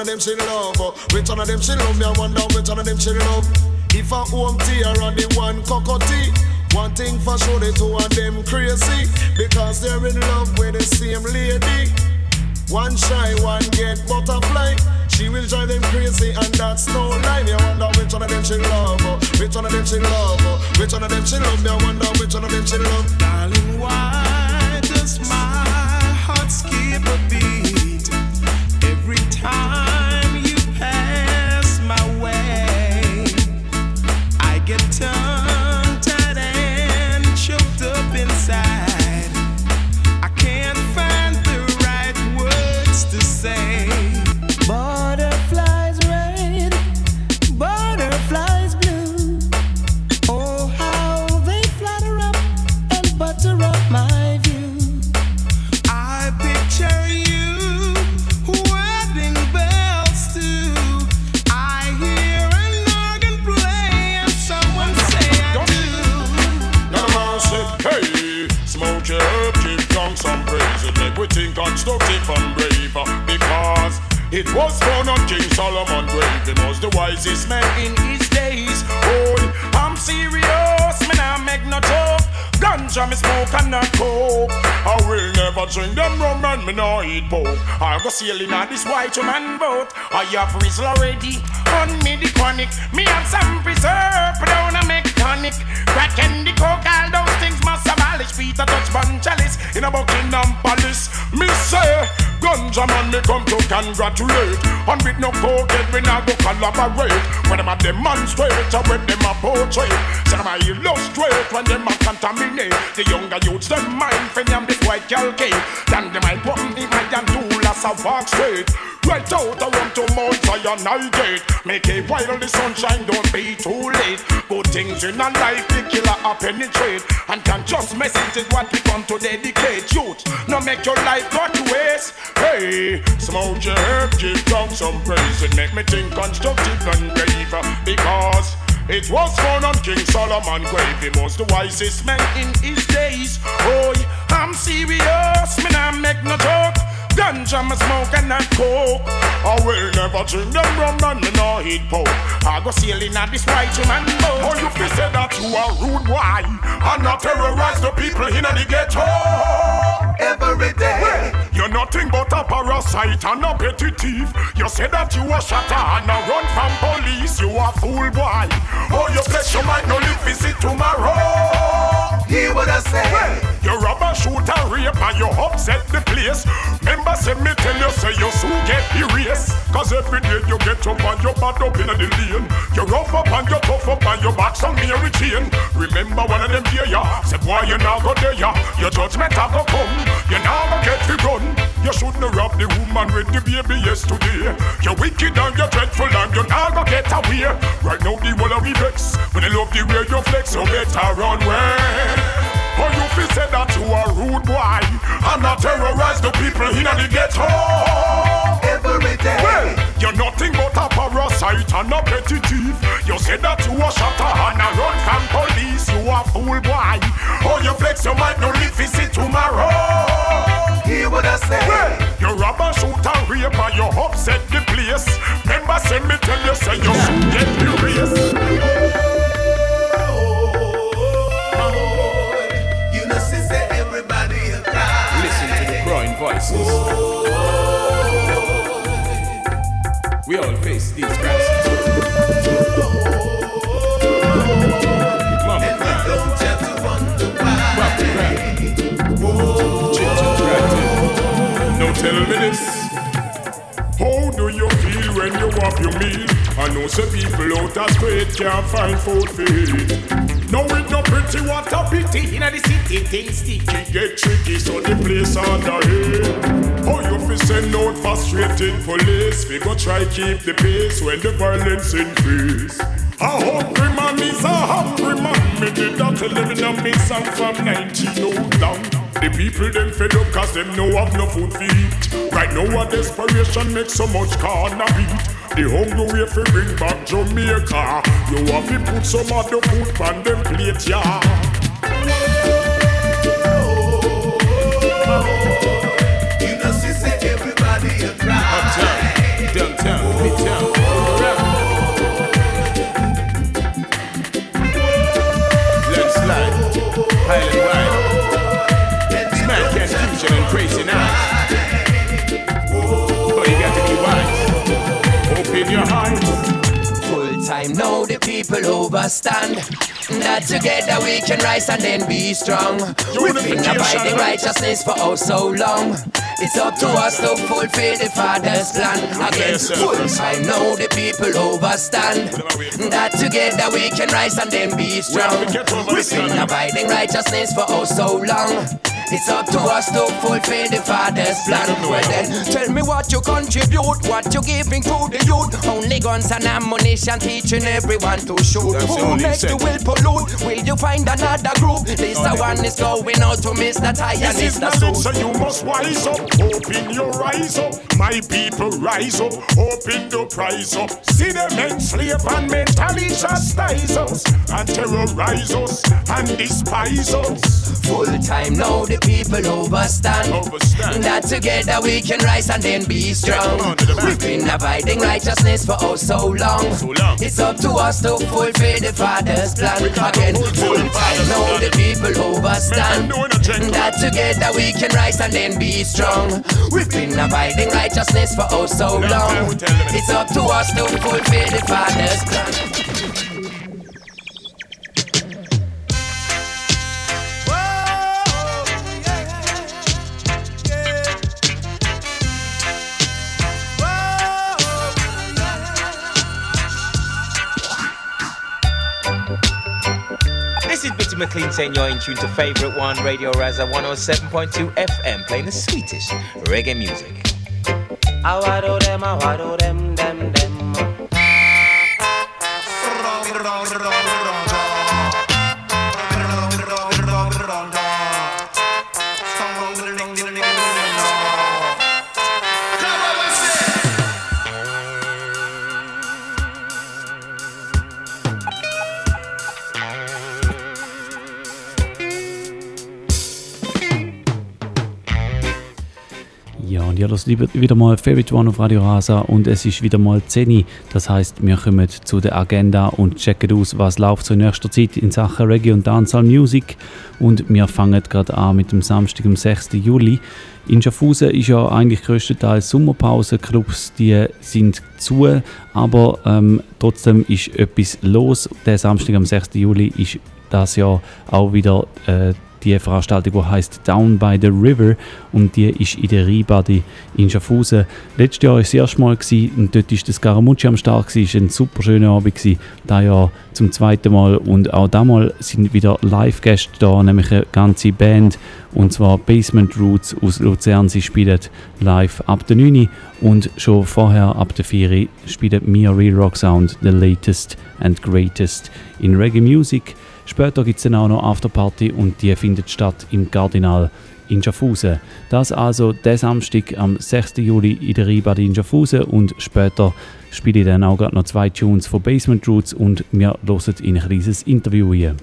of them she love, which one of them she love. Me I wonder which one of them she love. If a home tea or the one cockatoo. One thing for sure, the two of them crazy because they're in love with the same lady. One shy, one get butterfly. She will drive them crazy, and that's no lie. Me I wonder which one of them she love, which one of them she love, which one of them she love. Me I wonder which one of them she love. Darling, why does my heart skip a beat me no eat pork. I go sailing on this white man boat. I have Rizzle already on me the chronic. Me have some preserve, put down a make tonic. Crack coke, all those things abolish. Peter bun chalice in a Buckingham Palace. Me say, ganja man me come to congratulate. And with no cokehead we not go collaborate. When them a demonstrate, or when them a portray. Say them a illustrate when them a contaminate. The younger youths them mind for them this white girl cake. Then them I put me my damn tool as a walk straight. Right out I want to Mount Zion I gate. Make it while the sunshine don't be too late. Good things in a life the killer a penetrate. And can just message is what we come to dedicate. Youth, no make your life to waste. Hey, smoke your herb, give down some praise. It make me think constructive and brave. Because it was found on King Solomon grave. The wisest man in his days. Oh, I'm serious, me not make no joke. Ganja me smoke and not coke. I will never drink them rum and me no eat pork. I go sailing on this white man boat. Oh, you say that you are rude boy and not terrorize the people in the ghetto every day. You're nothing but a parasite and a petty thief. You say that you a shatter and a run from police. You a fool boy. Oh, your mind, no live visit tomorrow. Hear what I say. You rob a shoot and rape and you upset the place. Remember, say me tell you, say you soon get erased. Cause every day you get up and you bad up in the lane. You rough up and you tough up and you back some Mary chain. Remember one of them here, ya. Say boy you now go there, ya. Your judgment a go come. You now go get the gun. You shouldn't rob the woman with the baby yesterday. You're wicked and you're dreadful and you now go get away. Right now the whole of we vex. When they love the way you flex, you better run away. Or you fi say that you a rude boy And not terrorize the people in the ghetto Every day Well, you're nothing but a parasite and a petty thief You say that you a shatter and a run from police You a fool boy Or you flex your mind, no live fi see tomorrow He would have said Well, you rob and shoot and rape and you upset the place Remember say me tell you say you should get the oh, race You know, sister, everybody cry. Listen to the crying voices. Oh, we all face these crises. Tell me this. How do you feel when you have your meal? I know some people out of street can't find food to eat. Now with your pretty what a pity In the city things sticky get tricky so the place under head How you fi send out frustrated police We go try keep the pace when the violence increase a hungry man is a hungry man Me did not tell them in a song from 19 down The people them fed up cause them no have no food to eat. Right now a desperation makes so much corner beat. The hungry way fi bring back Jamaica. You have to put some of the food on them plate, yeah now the people overstand. That together we can rise and then be strong. We've been abiding righteousness for oh so long. It's up to us to fulfill the Father's plan. Again, full time now the people overstand. That together we can rise and then be strong. We've been abiding righteousness for oh so long. It's up to us to fulfill the Father's plan. Well then, tell me what you contribute, what you giving to the youth. Only guns and ammunition teaching everyone to shoot. That's Who next sense. will pollute? Will you find another group? This the one is going out to Mr. Ty and This is Mr. Suit. so you must wise up. Open your eyes up. My people rise up. Open the prize up. See them enslave and mentally chastise us. And terrorize us. And despise us. Full time now the people overstand. That together we can rise and then be strong. We've been abiding righteousness for oh so long. It's up to us to fulfill the Father's plan. Again, full time now the people overstand. That together we can rise and then be strong. We've been abiding righteousness for oh so long. It's up to us to fulfill the Father's plan. McLean saying you're in tune to favorite one, Radio Rasa 107.2 FM, playing the sweetest reggae music. I them, I them. Ja, hört wieder mal Favorite One auf Radio Rasa und es ist wieder mal 10 Uhr. Das heißt, wir kommen zu der Agenda und checken aus, was läuft so in nächster Zeit in Sachen Reggae und Dancehall Music. Und wir fangen gerade an mit dem Samstag, am 6. Juli. In Schaffhausen ist ja eigentlich größtenteils Sommerpause. Clubs die sind zu, aber ähm, trotzdem ist etwas los. Der Samstag, am 6. Juli, ist das Jahr auch wieder äh, die Veranstaltung, die heißt Down by the River und die ist in der Rheinbadi in Schaffhausen. Letztes Jahr war es das erste Mal gewesen, und dort ist das Scaramucci am Start. Es war ein super schöner Abend gewesen. Dieses Jahr zum zweiten Mal und auch damals sind wieder Live-Gäste da, nämlich eine ganze Band und zwar Basement Roots aus Luzern. Sie spielen live ab der 9 Uhr und schon vorher ab der 4 Uhr spielt Mia Real Rock Sound the latest and greatest in Reggae Music. Später gibt es dann auch noch Afterparty und die findet statt im Cardinal in Schaffhausen. Das also der Samstag am 6. Juli in der Rheinbad in Schaffhausen und später spiele ich dann auch noch zwei Tunes von Basement Roots und wir hören in ein kleines Interview hier.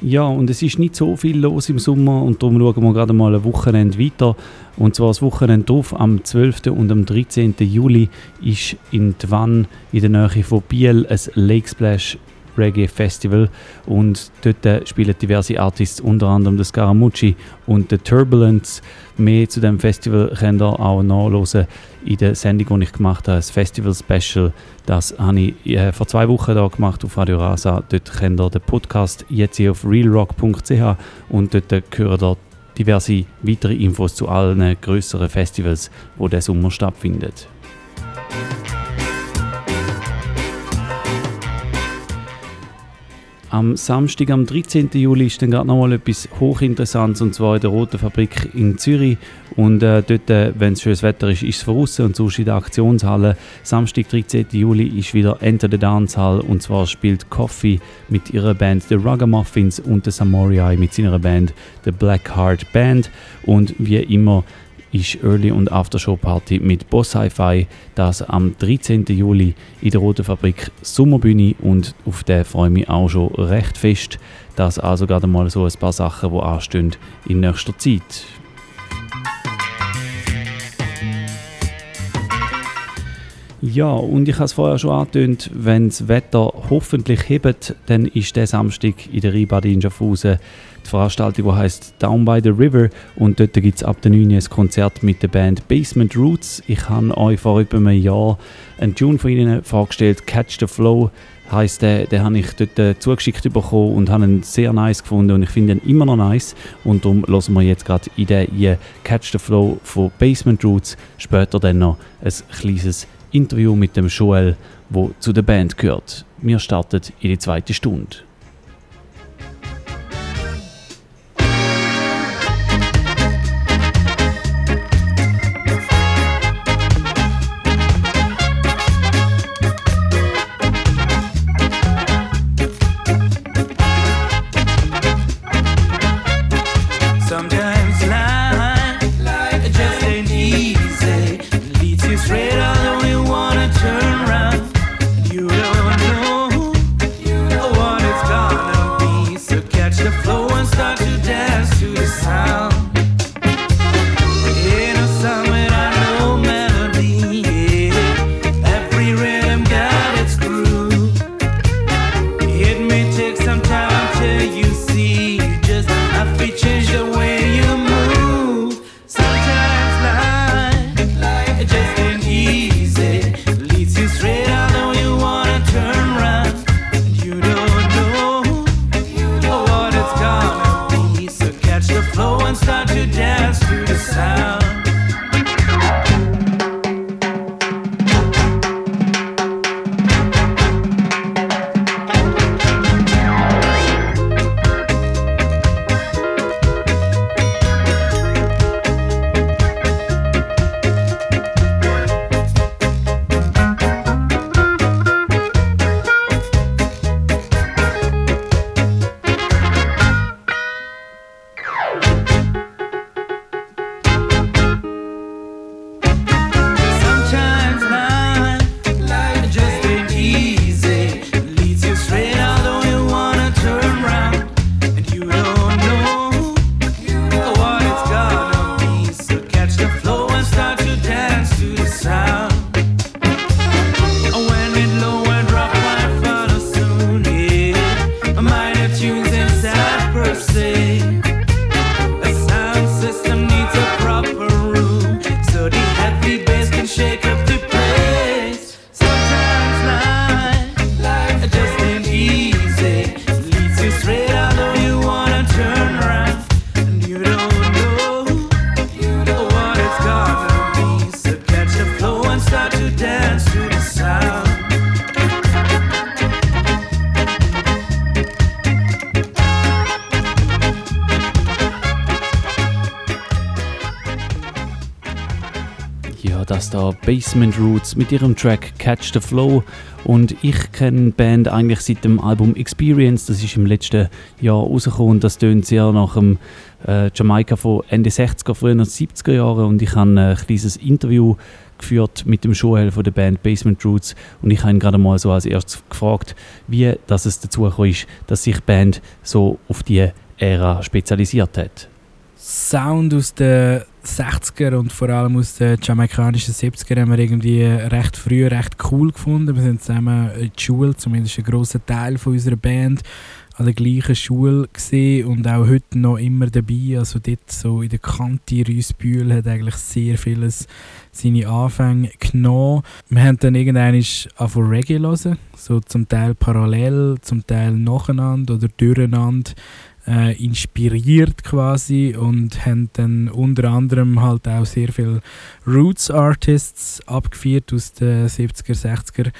Ja, und es ist nicht so viel los im Sommer und darum schauen wir gerade mal ein Wochenende weiter. Und zwar das Wochenende drauf, am 12. und am 13. Juli, ist in Twann in der Nähe von Biel ein Lake Splash Reggae Festival und dort spielen diverse Artists, unter anderem das Scaramucci und The Turbulence. Mehr zu dem Festival könnt ihr auch nachhören in der Sendung, die ich gemacht habe, das Festival Special. Das habe ich äh, vor zwei Wochen da gemacht auf Radio Rasa. Dort könnt ihr den Podcast jetzt hier auf realrock.ch und dort hören ihr diverse weitere Infos zu allen größeren Festivals, die diesen Sommer stattfinden. Am Samstag, am 13. Juli, ist dann gerade nochmal etwas hochinteressantes und zwar in der Roten Fabrik in Zürich. Und äh, dort, äh, wenn es schönes Wetter ist, ist es draußen und sonst in der Aktionshalle. Samstag, 13. Juli, ist wieder Enter the Dance Hall und zwar spielt Coffee mit ihrer Band The Ragamuffins und der Samorai mit seiner Band The Black Heart Band. Und wie immer ist Early- und Aftershow-Party mit Boss Hi-Fi. Das am 13. Juli in der Roten Fabrik Sommerbühne und auf den freue ich mich auch schon recht fest. Das also gerade mal so ein paar Sachen, die anstehen in nächster Zeit. Ja, und ich habe es vorher schon angetönt, wenn das Wetter hoffentlich hebt, dann ist der Samstag in der Rheinbad in Schaffhausen die Veranstaltung, die heißt Down by the River und dort gibt es ab der 9 Uhr ein Konzert mit der Band Basement Roots. Ich habe euch vor etwa einem Jahr einen Tune von ihnen vorgestellt, Catch the Flow heisst der, den habe ich dort äh, zugeschickt bekommen und habe ihn sehr nice gefunden und ich finde ihn immer noch nice und darum hören wir jetzt gerade in hier Catch the Flow von Basement Roots, später dann noch ein kleines Interview mit dem Joel, wo zu der Band gehört. Wir starten in die zweite Stunde. Basement Roots mit ihrem Track Catch the Flow. Und ich kenne die Band eigentlich seit dem Album Experience. Das ist im letzten Jahr rausgekommen. Das tönt sehr nach dem äh, Jamaika von Ende 60er, früher 70er Jahre. Und ich habe ein kleines Interview geführt mit dem Joel von der Band Basement Roots. Und ich habe ihn gerade mal so als erstes gefragt, wie das es dazu gekommen ist, dass sich die Band so auf die Ära spezialisiert hat. Sound aus den 60er und vor allem aus den jamaikanischen 70er haben wir irgendwie recht früh recht cool gefunden. Wir sind zusammen in der Schule, zumindest ein grosser Teil von unserer Band, an der gleichen Schule gesehen und auch heute noch immer dabei. Also dort so in der Kante Rüssbühl hat eigentlich sehr vieles seine Anfänge genommen. Wir haben dann irgendwann angefangen Reggae hören, so zum Teil parallel, zum Teil nacheinander oder durcheinander äh, inspiriert quasi und haben dann unter anderem halt auch sehr viele Roots Artists abgeführt aus den 70er, 60er.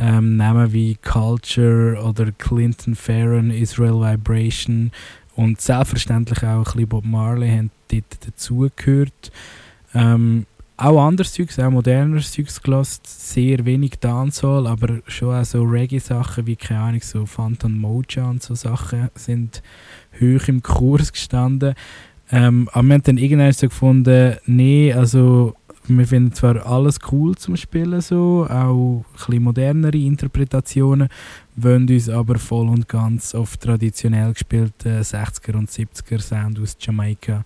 Ähm, Namen wie Culture oder Clinton Farron, Israel Vibration und selbstverständlich auch ein bisschen Bob Marley haben dort dazugehört. Ähm, auch anderes Zeugs, auch moderneres Zeugs gelassen, sehr wenig Dancehall, aber schon auch so Reggae-Sachen wie, keine Ahnung, so Phantom Moja und so Sachen sind hoch im Kurs gestanden. Ähm, aber wir haben dann irgendwann so gefunden, nee, also wir finden zwar alles cool zum Spielen, so, auch ein modernere Interpretationen, wollen uns aber voll und ganz auf traditionell gespielte 60er und 70er Sound aus Jamaika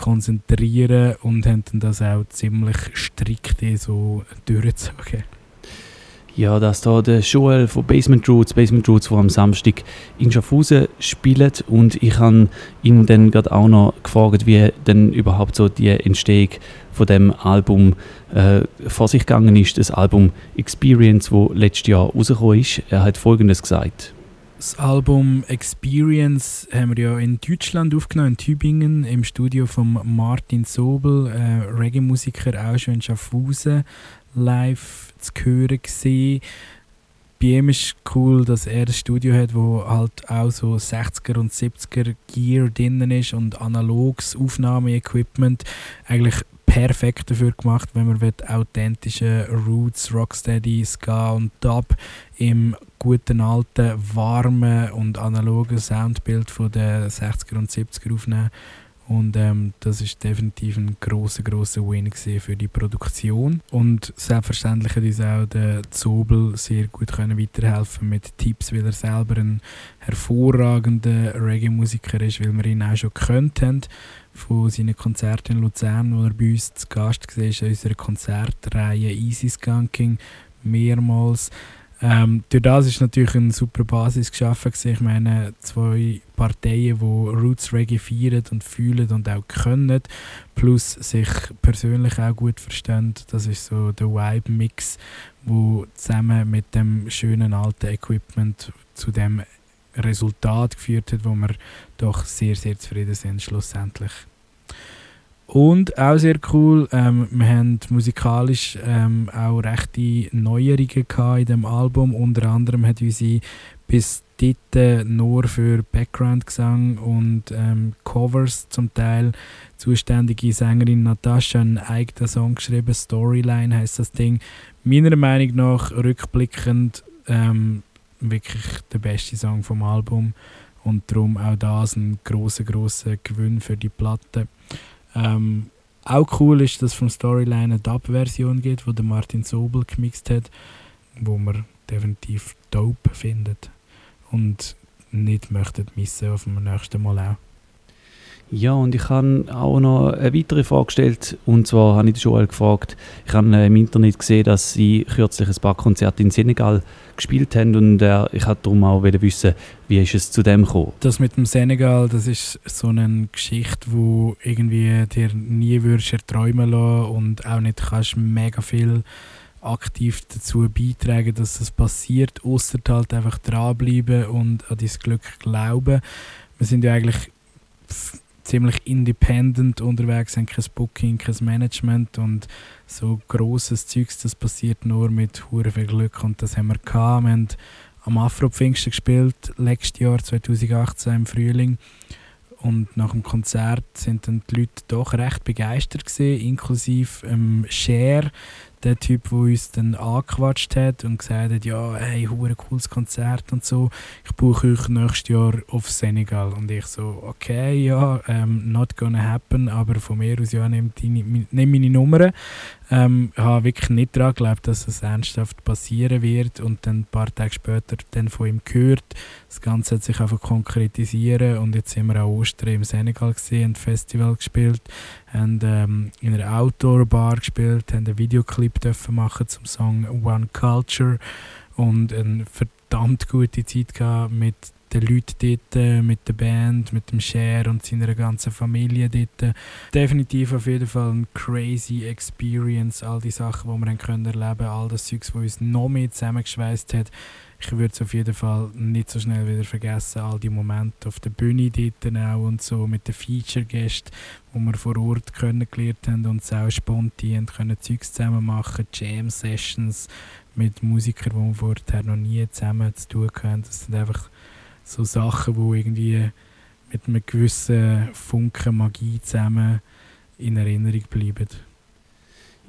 konzentrieren und haben das auch ziemlich strikt eh so durchgezogen. Ja, dass da der Joel von Basement Roots, Basement Roots, der am Samstag in Schaffhausen spielt und ich habe ihn dann gerade auch noch gefragt, wie denn überhaupt so die Entstehung von dem Album äh, vor sich gegangen ist, das Album Experience, wo letztes Jahr rausgekommen ist. Er hat Folgendes gesagt. Das Album Experience haben wir ja in Deutschland aufgenommen, in Tübingen, im Studio von Martin Sobel, äh, Reggae-Musiker, auch schon in Schaffhausen live zu hören gesehen. Bei ihm ist cool, dass er ein Studio hat, wo halt auch so 60er und 70er Gear drin ist und analoges Aufnahmeequipment. Eigentlich perfekt dafür gemacht, wenn man authentische Roots, Rocksteady, Ska und Dub im guten alten, warmen und analogen Soundbild den 60er und 70er aufnehmen. Und ähm, das ist definitiv ein großer großer Win für die Produktion. Und selbstverständlich hat uns auch der Zobel sehr gut können weiterhelfen mit Tipps, weil er selber ein hervorragender Reggae-Musiker ist, weil wir ihn auch schon gekannt haben von seinen Konzerten in Luzern, wo er bei uns zu Gast war, in unserer Konzertreihe Easy Skunking mehrmals. Ähm, durch das ist natürlich eine super Basis geschaffen. Gewesen. Ich meine, zwei Parteien, die Roots Reggae feiern und fühlen und auch können, plus sich persönlich auch gut verstehen. Das ist so der Vibe-Mix, wo zusammen mit dem schönen alten Equipment zu dem Resultat geführt hat, wo wir doch sehr, sehr zufrieden sind schlussendlich. Und auch sehr cool, ähm, wir haben musikalisch ähm, auch rechte Neuerungen in dem Album. Unter anderem hat unsere bis dort nur für Background-Gesang und ähm, Covers zum Teil zuständige Sängerin Natascha einen eigenen Song geschrieben. Storyline heißt das Ding. Meiner Meinung nach rückblickend ähm, wirklich der beste Song vom Album und darum auch das ein großer großer Gewinn für die Platte. Ähm, auch cool ist, dass es vom Storyline eine Dub-Version gibt, der Martin Sobel gemixt hat, wo man definitiv dope findet und nicht möchtet missen auf dem nächsten Mal auch. Ja, und ich habe auch noch eine weitere Frage gestellt. Und zwar habe ich Joel gefragt, ich habe im Internet gesehen, dass sie kürzlich ein paar Konzerte in Senegal gespielt haben. Und äh, ich wollte darum auch wissen, wie ist es zu dem gekommen? Das mit dem Senegal, das ist so eine Geschichte, wo irgendwie dir nie würdest erträumen lassen und auch nicht kannst mega viel aktiv dazu beitragen, dass das passiert, außer halt einfach dranbleiben und an dein Glück glauben. Wir sind ja eigentlich ziemlich independent unterwegs, haben kein Booking, kein Management und so grosses Zeugs, das passiert nur mit hure viel Glück und das haben wir gehabt. Wir haben am Afro gespielt, letztes Jahr 2018 im Frühling und nach dem Konzert sind dann die Leute doch recht begeistert gewesen, inklusive ähm, Cher, der Typ, der uns dann angequatscht hat und gesagt hat, ja, hey, hure cooles Konzert und so, ich buche euch nächstes Jahr auf Senegal. Und ich so, okay, ja, ähm, not gonna happen, aber von mir aus, ja, nimm, deine, nimm meine Nummern. Ähm, ich habe wirklich nicht daran geglaubt, dass das ernsthaft passieren wird und dann ein paar Tage später dann von ihm gehört. Das Ganze hat sich einfach konkretisieren und jetzt sind wir an Ostern im Senegal gesehen, ein Festival gespielt, haben ähm, in einer Outdoor-Bar gespielt, haben einen Videoclip dürfen machen zum Song One Culture und eine verdammt gute Zeit gehabt mit den Leuten dort, äh, mit der Band, mit dem Cher und seiner ganzen Familie dort. Definitiv auf jeden Fall eine crazy Experience, all die Sachen, die wir erleben all das Zeugs, was uns noch mehr zusammengeschweißt hat. Ich würde es auf jeden Fall nicht so schnell wieder vergessen, all die Momente auf der Bühne dort auch und so mit den Feature-Gästen, wo wir vor Ort kennengelernt haben und auch spontan können Zeugs zusammen machen, Jam-Sessions mit Musikern, die wir vorher noch nie zusammen zu tun hatten. Das sind einfach so Sachen, die irgendwie mit einem gewissen Funken Magie zusammen in Erinnerung bleiben.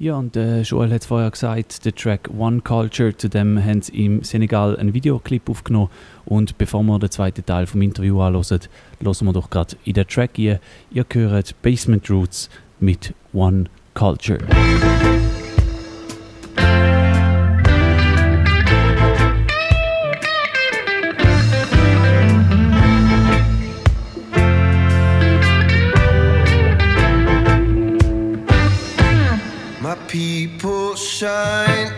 Ja, und äh, Joel hat es vorher gesagt, der Track One Culture, zu dem haben sie im Senegal einen Videoclip aufgenommen. Und bevor wir den zweiten Teil vom Interview anhören, hören wir doch gerade in den Track hier. Ihr hört Basement Roots mit One Culture. People shine,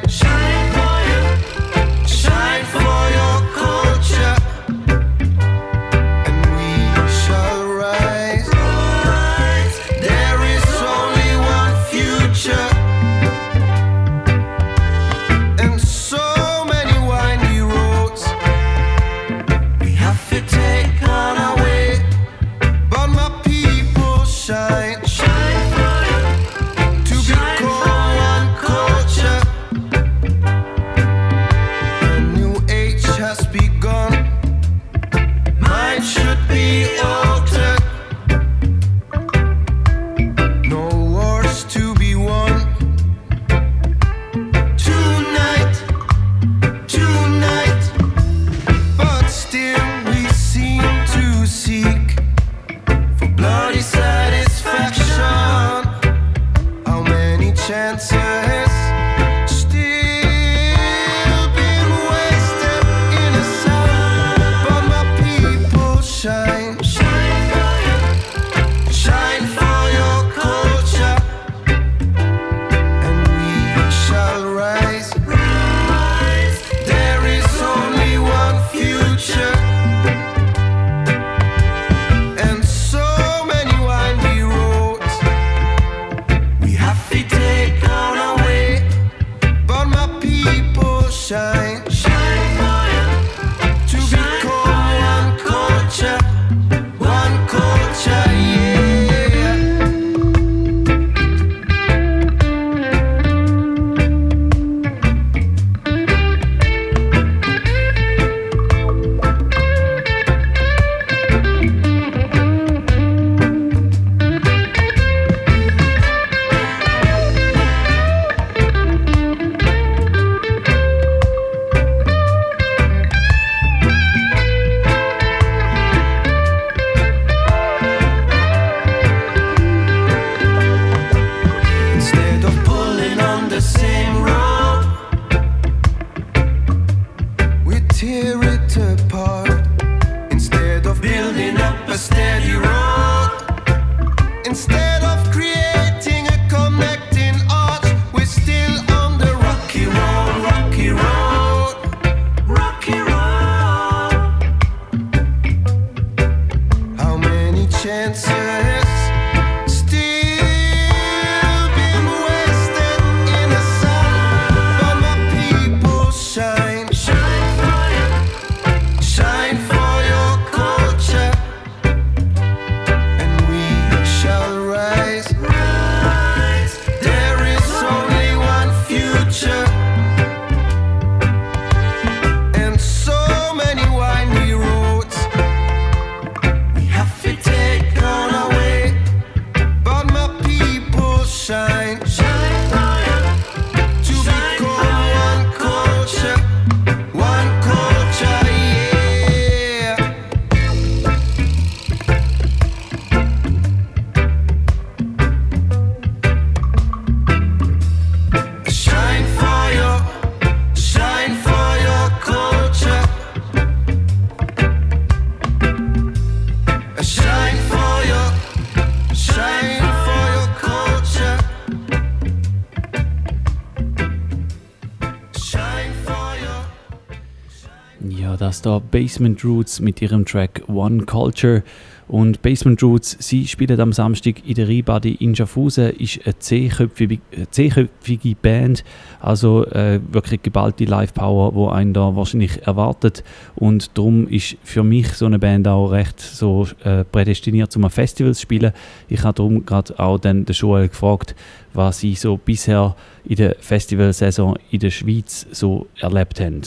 da Basement Roots mit ihrem Track One Culture. Und Basement Roots, sie spielen am Samstag in der Rheinbadi in Schaffhausen, ist eine zehnköpfige, eine zehnköpfige Band, also äh, wirklich geballte Live-Power, wo einen da wahrscheinlich erwartet. Und darum ist für mich so eine Band auch recht so äh, prädestiniert, um ein Festival zu spielen. Ich habe darum gerade auch dann den Joel gefragt, was sie so bisher in der Festivalsaison in der Schweiz so erlebt haben.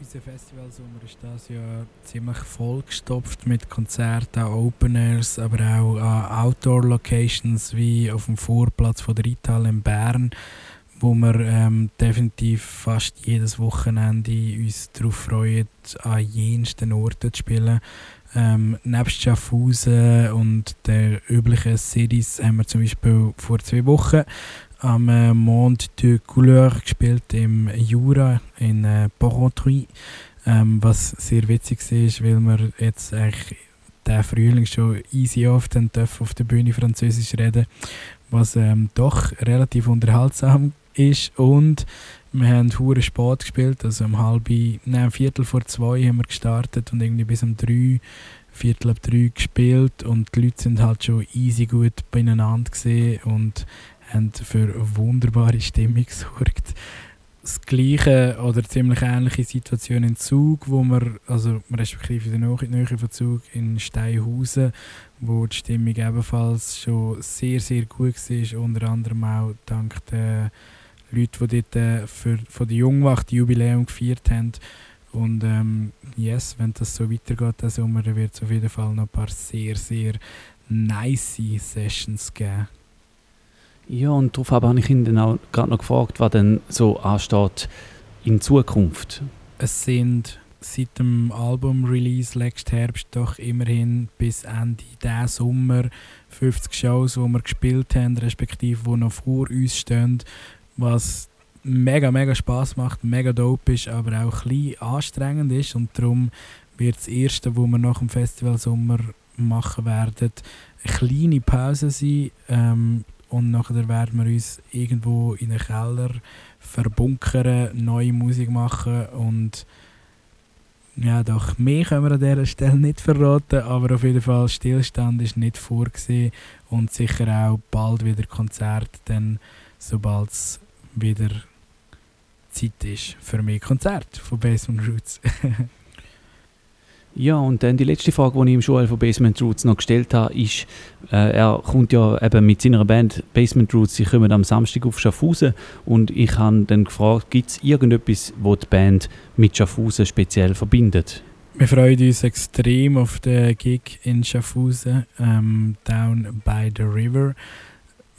Unser Festivalsommer ist das Jahr ziemlich vollgestopft mit Konzerten, Open Airs, aber auch an Outdoor-Locations wie auf dem Vorplatz von der Rital in Bern, wo wir ähm, definitiv fast jedes Wochenende uns darauf freuen, an jensten Orten zu spielen. Ähm, nebst Schaffhausen und der üblichen Cities haben wir zum Beispiel vor zwei Wochen am äh, Monde de Couleur gespielt im Jura in äh, Porrentruy, ähm, was sehr witzig ist, weil wir jetzt eigentlich den Frühling schon easy oft auf der Bühne Französisch reden, was ähm, doch relativ unterhaltsam ist. Und wir haben hure spät gespielt, also um halb, nein, Viertel vor zwei haben wir gestartet und irgendwie bis um drei, Viertel ab drei gespielt. Und die Leute sind halt schon easy gut beieinander gesehen und haben für eine wunderbare Stimmung gesorgt. Das gleiche oder ziemlich ähnliche Situation in Zug, wo wir, also respektive in der Nähe von Zug in Steinhausen, wo die Stimmung ebenfalls schon sehr, sehr gut war, unter anderem auch dank der Leute, die dort äh, für, von der Jungwacht Jubiläum gefeiert haben. Und ähm, yes, wenn das so weitergeht, dann wird es auf jeden Fall noch ein paar sehr, sehr nice Sessions geben. Ja, und darauf habe ich ihn dann auch gerade noch gefragt, was denn so ansteht in Zukunft. Es sind seit dem Album-Release letzten Herbst doch immerhin bis Ende diesen Sommer 50 Shows, die wir gespielt haben, respektive die noch vor uns stehen, was mega, mega Spaß macht, mega dope ist, aber auch ein bisschen anstrengend ist und darum wird das erste, was wir nach dem Festival Sommer machen werden, eine kleine Pause sein ähm, und nachher werden wir uns irgendwo in den Keller verbunkern, neue Musik machen und ja, doch, mehr können wir an dieser Stelle nicht verraten, aber auf jeden Fall Stillstand ist nicht vorgesehen und sicher auch bald wieder Konzert, dann sobald es wieder Zeit ist für mehr Konzert von Basement Roots. Ja, und dann die letzte Frage, die ich ihm Joel von Basement Roots noch gestellt habe, ist, äh, er kommt ja eben mit seiner Band Basement Roots, sie kommen am Samstag auf Schaffhausen und ich habe dann gefragt, gibt es irgendetwas, was die Band mit Schaffhausen speziell verbindet? Wir freuen uns extrem auf den Gig in Schaffhausen, ähm, Down by the River,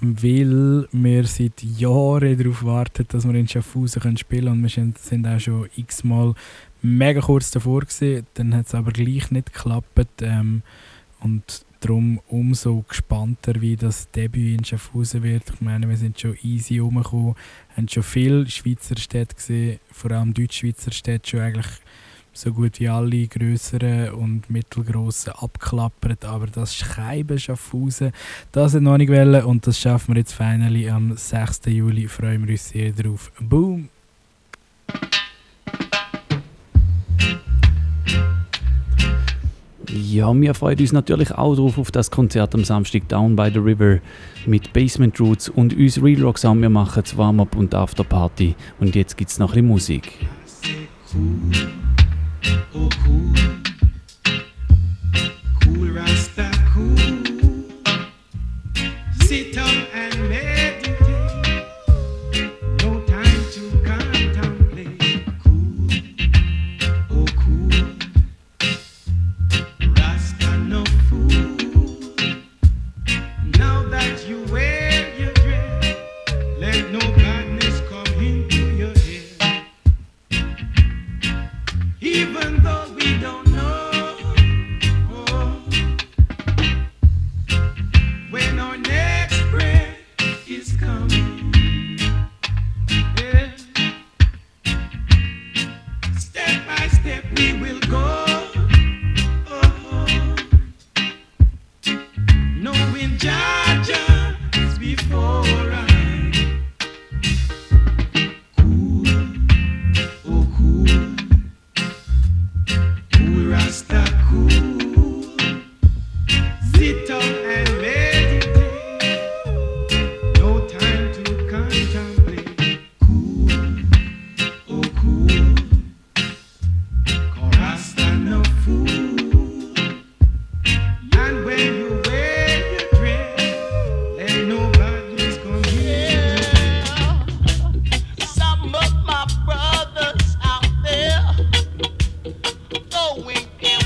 weil wir seit Jahren darauf warten, dass wir in Schaffhausen spielen können und wir sind auch schon x-mal mega kurz davor gewesen, dann hat es aber gleich nicht geklappt ähm, und darum umso gespannter, wie das Debüt in Schaffhausen wird. Ich meine, wir sind schon easy rumgekommen, haben schon viele Schweizer Städte gesehen, vor allem Deutschschweizer Städte schon eigentlich so gut wie alle grösseren und mittelgrossen abklappert, aber das Scheiben Schaffhausen, das hat noch nicht wollen und das schaffen wir jetzt finally am 6. Juli, freuen wir uns sehr drauf. Boom! Ja, wir freuen uns natürlich auch drauf auf das Konzert am Samstag Down by the River mit Basement Roots und uns Real Rock Sound. Wir machen das Warm-Up und Afterparty und jetzt gibt es noch ein bisschen Musik. Oh cool, We.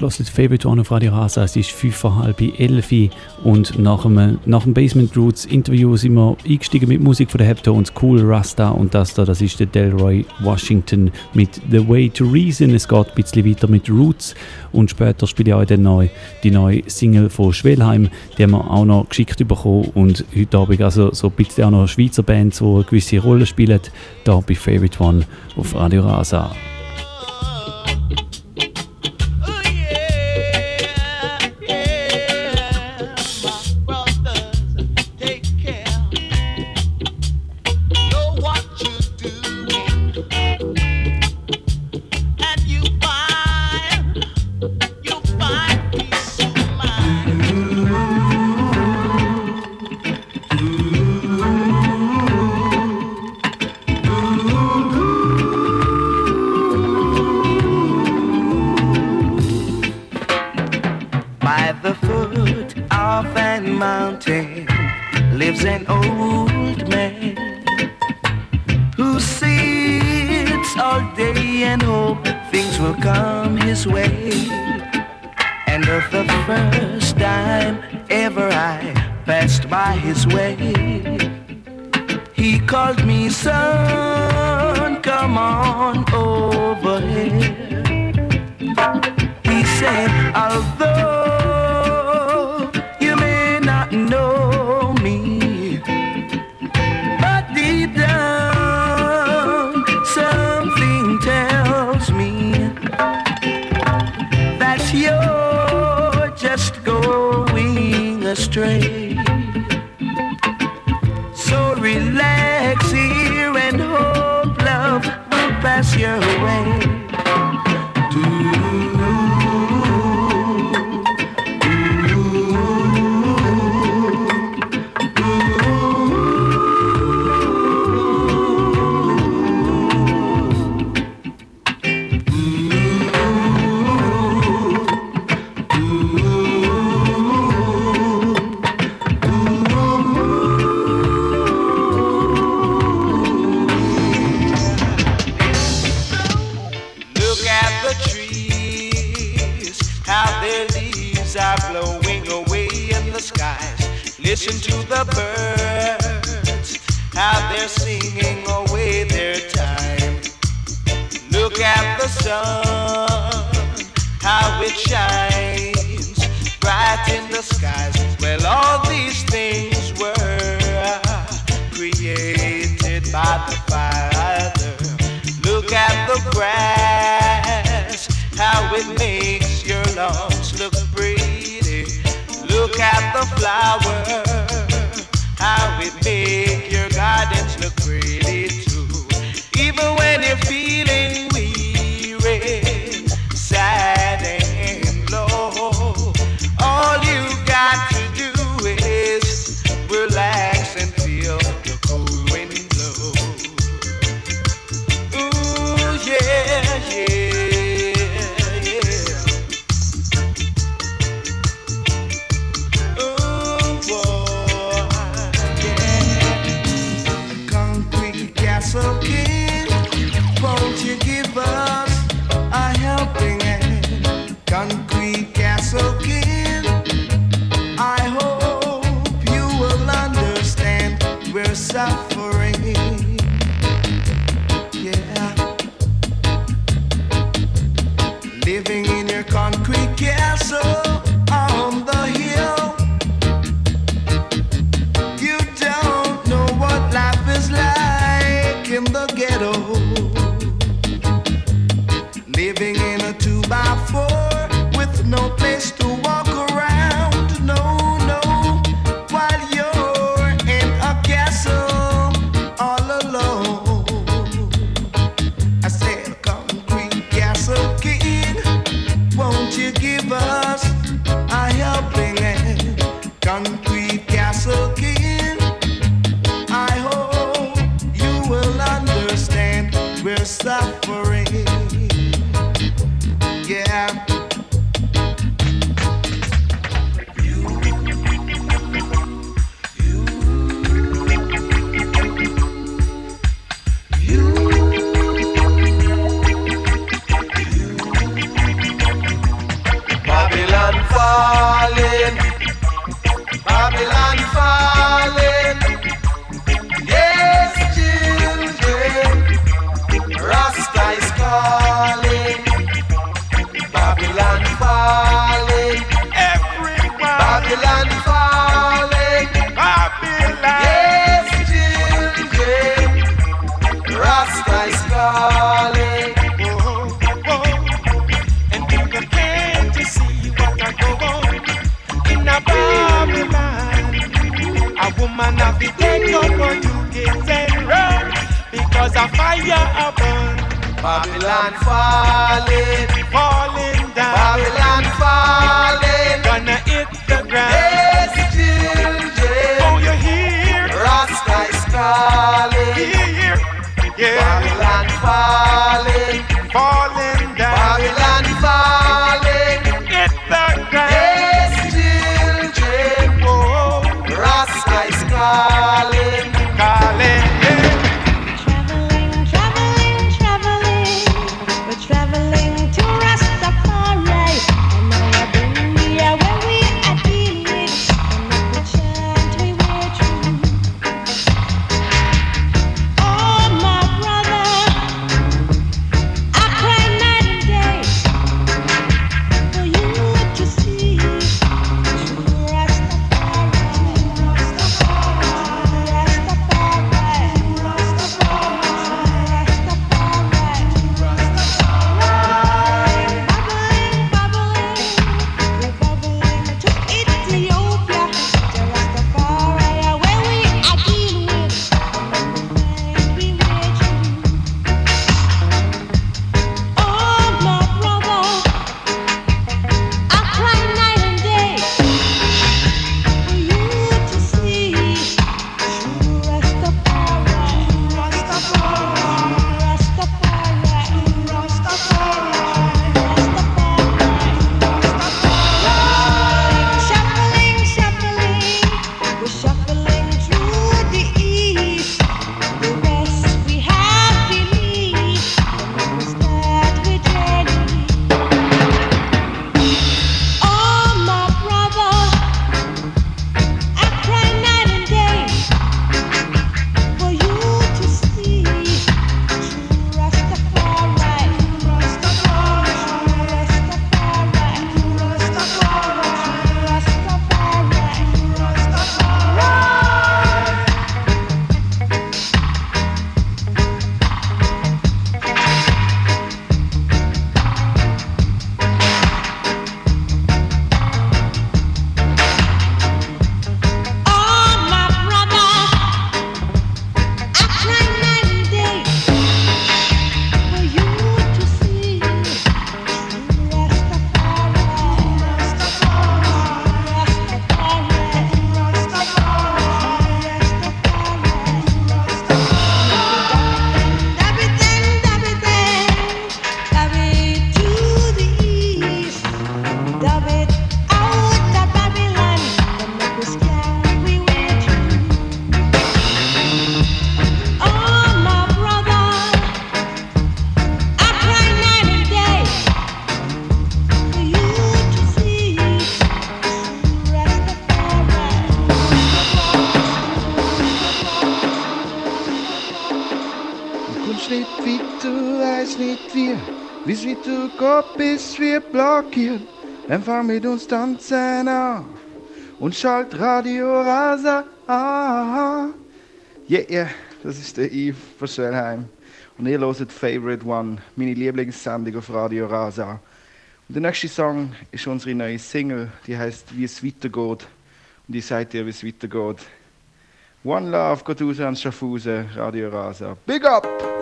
Hört Favorite One auf Radio Rasa. Es ist 5 vor halb 11 und nach dem, nach dem Basement Roots Interview sind wir eingestiegen mit Musik von der Heptones, Cool Rasta und das da, das ist der Delroy Washington mit The Way to Reason. Es geht ein bisschen weiter mit Roots und später spiele ich auch dann neu die neue Single von Schwelheim, die haben wir auch noch geschickt bekommen und heute Abend also so ein bisschen auch noch Schweizer Bands, die eine gewisse Rolle spielen, da bei Favorite One auf Radio Rasa. Lives an old man who sits all day and hope things will come his way. And of the first time ever I passed by his way, he called me son, come on over here. He said, although astray. So relax here and hope love will pass your way. Sun, how it shines bright in the skies. Well, all these things were created by the Father. Look at the grass, how it makes your lawns look pretty. Look at the flower, how it makes your gardens look pretty Gott, bis wir blockieren. Empfang mit uns tanzen auf und schalt Radio Rasa. Ah, Yeah, yeah, das ist der Yves von Schellheim. Und ihr hört Favorite One, meine Lieblingssendung auf Radio Rasa. Und der nächste Song ist unsere neue Single, die heißt Wie es weitergeht. Und ich sagt dir, wie es weitergeht. One Love geht raus an Schaffhausen, Radio Rasa. Big up!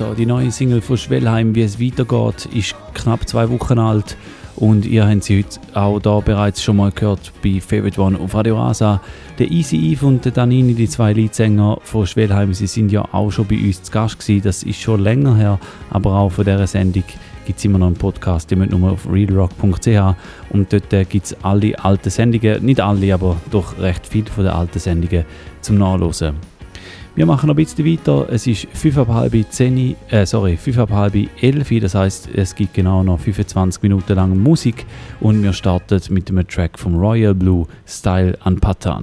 Da. Die neue Single von Schwellheim, wie es weitergeht, ist knapp zwei Wochen alt. Und ihr habt sie heute auch da bereits schon mal gehört bei Favorite One auf Radio Rasa. Der Easy Eve und der Danini, die zwei Leadsänger von Schwellheim, sie sind ja auch schon bei uns zu Gast gewesen. Das ist schon länger her, aber auch von dieser Sendung gibt es immer noch einen Podcast. Ihr müsst nur auf realrock.ch und dort äh, gibt es alle alten Sendungen, nicht alle, aber doch recht viele von den alten Sendungen zum Nachlesen. Wir machen noch ein bisschen weiter. Es ist 5,5 10, äh, sorry, 5,5 11, das heißt, es gibt genau noch 25 Minuten lang Musik und wir starten mit dem Track vom Royal Blue Style an Patan.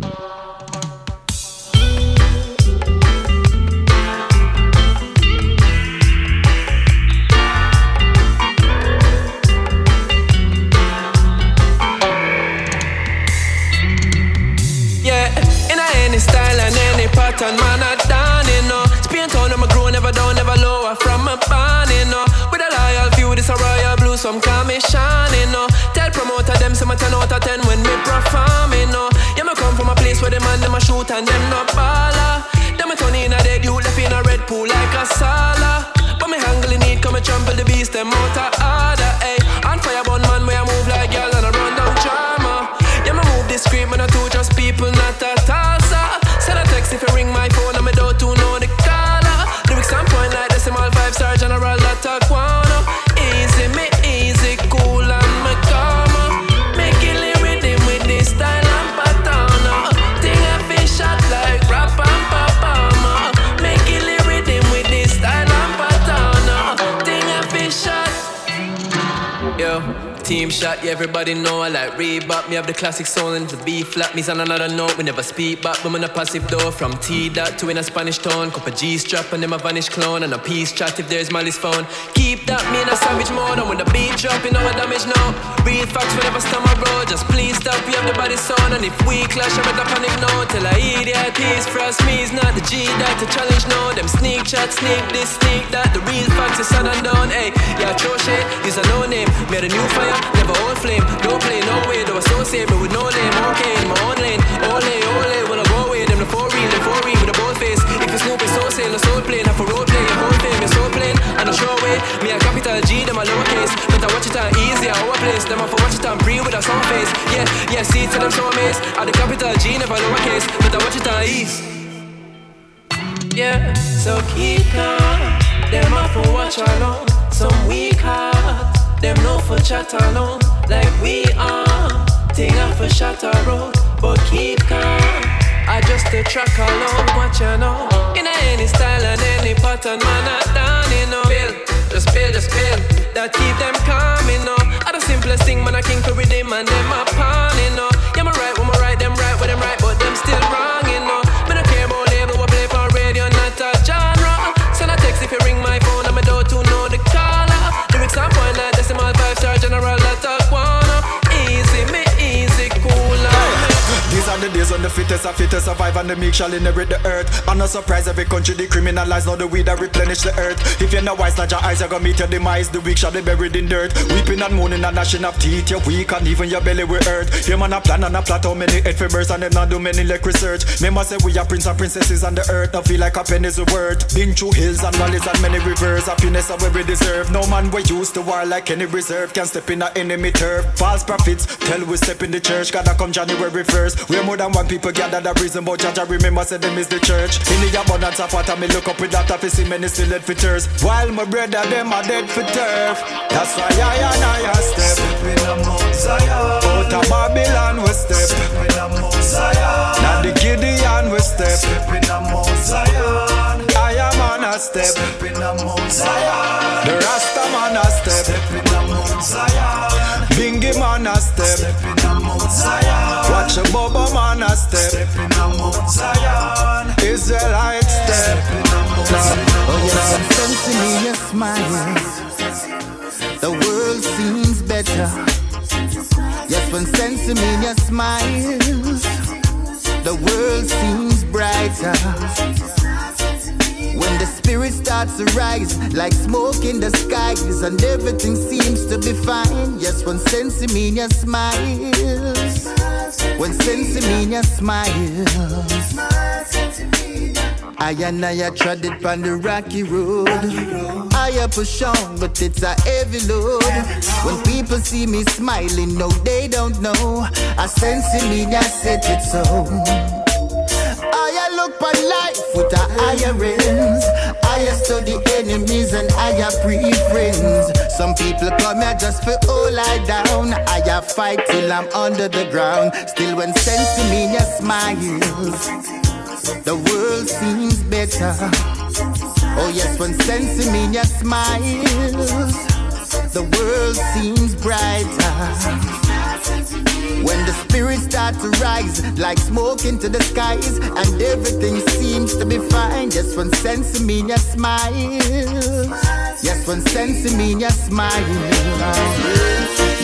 Shoot and them no baller. Them a turn in a dead, you left in a red pool like a sala. But me handling it, come and trample the beast, them out shot, yeah, everybody know I like Reebok. Me have the classic soul and the B flat. Me's on another note, we never speak back, but I'm a passive door. From T dot to in a Spanish tone. Cup of G strap and them a vanish clone. And a peace chat if there's malice phone. Keep that me in a savage mode. And when the beat drop, you know what damage now. Real facts whenever my road. Just please stop, we have the body sound. And if we clash, I better panic no. Till I eat it, peace. Frost me is not the G that to challenge no. Them sneak chat, sneak this, sneak that. The real facts is sun and down. Hey, yeah, throw shit, is a no name. Me had a new fire, never old flame. Don't play no way, though associate me with no name. Okay, in my own lane. Ole, ole, when I go away, them the four real, the four real with a bold face. If it's Snoop, it's so sale, no soul plane. Half a road play, your whole fame is so plain. And a show way, me a capital G, them a lowercase. But I watch it on easy, I place. Them a for watch it on pre with a sound face. Yeah, yeah, see to them show maze. At the capital G, never lowercase. But I watch it on ease. Yeah, so keep calm. Them a for watch alone. Some weak heart. Them no for chat alone. Like we are. Thing a for shatter road. But keep calm. I just a track alone. Watch you know. In any style and any pattern, man, I done you know. Bill, just bill, just bill. That keep them calm, you know. I the simplest thing, man, I king for redeem and them a pawn, you know. Yeah, me right, when me right, them right, where them right, but them still wrong, Are the the fittest are fittest survive and the meek shall inherit the earth. I'm not surprised every country decriminalize now the weed that replenish the earth. If you're not wise, not your eyes, you're gonna meet your demise. The weak shall be buried in dirt. Weeping and moaning and gnashing of teeth. You're weak and even your belly will hurt. Yeah, man, a plan and a plot how many head and them not do many like research. Remember say we are prince and princesses on the earth. Don't feel like a penny's worth. Been through hills and valleys and many rivers. Happiness are where we deserve. No man we used to war like any reserve can step in a enemy turf. False prophets tell we step in the church. Gotta come January 1st. We're more than one people gather the reason but Jaja remember say them is the church. In the abundance of water me look up with that to see many still dead for thirst. While my brother them are dead for turf. That's why I and I a step. In a Mount Zion. Out of Babylon we step. Step in a Mount Zion. Now the Gideon we step. Step in a Mount Zion. I am on a step. In a Mount Zion. The Rasta man a step. In a Mount Zion. Bingy man a step. In a Mount Zion. Watch a Bubba man a step. Step in Mount Zion. Israelite step. Step in a Mount Zion. Oh yes, sense in me your smile. The world seems better. Yes, when sense in me your smiles, the world seems brighter. When the spirit starts to rise like smoke in the skies and everything seems to be fine. Yes, when your smiles, when your smiles. I and I trod it on the rocky road. I push on, but it's a heavy load. When people see me smiling, no, they don't know. I sense in me, I said it so. I look on life with a higher lens. I study enemies and I have pre friends. Some people come here just for all I down. I fight till I'm under the ground. Still, when sense in me, ya smiles. The world seems better. Oh yes, when sense in me, ya smiles. The world seems brighter. When the spirits start to rise like smoke into the skies, and everything seems to be fine. Just when sense me, you smile. Yes, when sense me, you smile.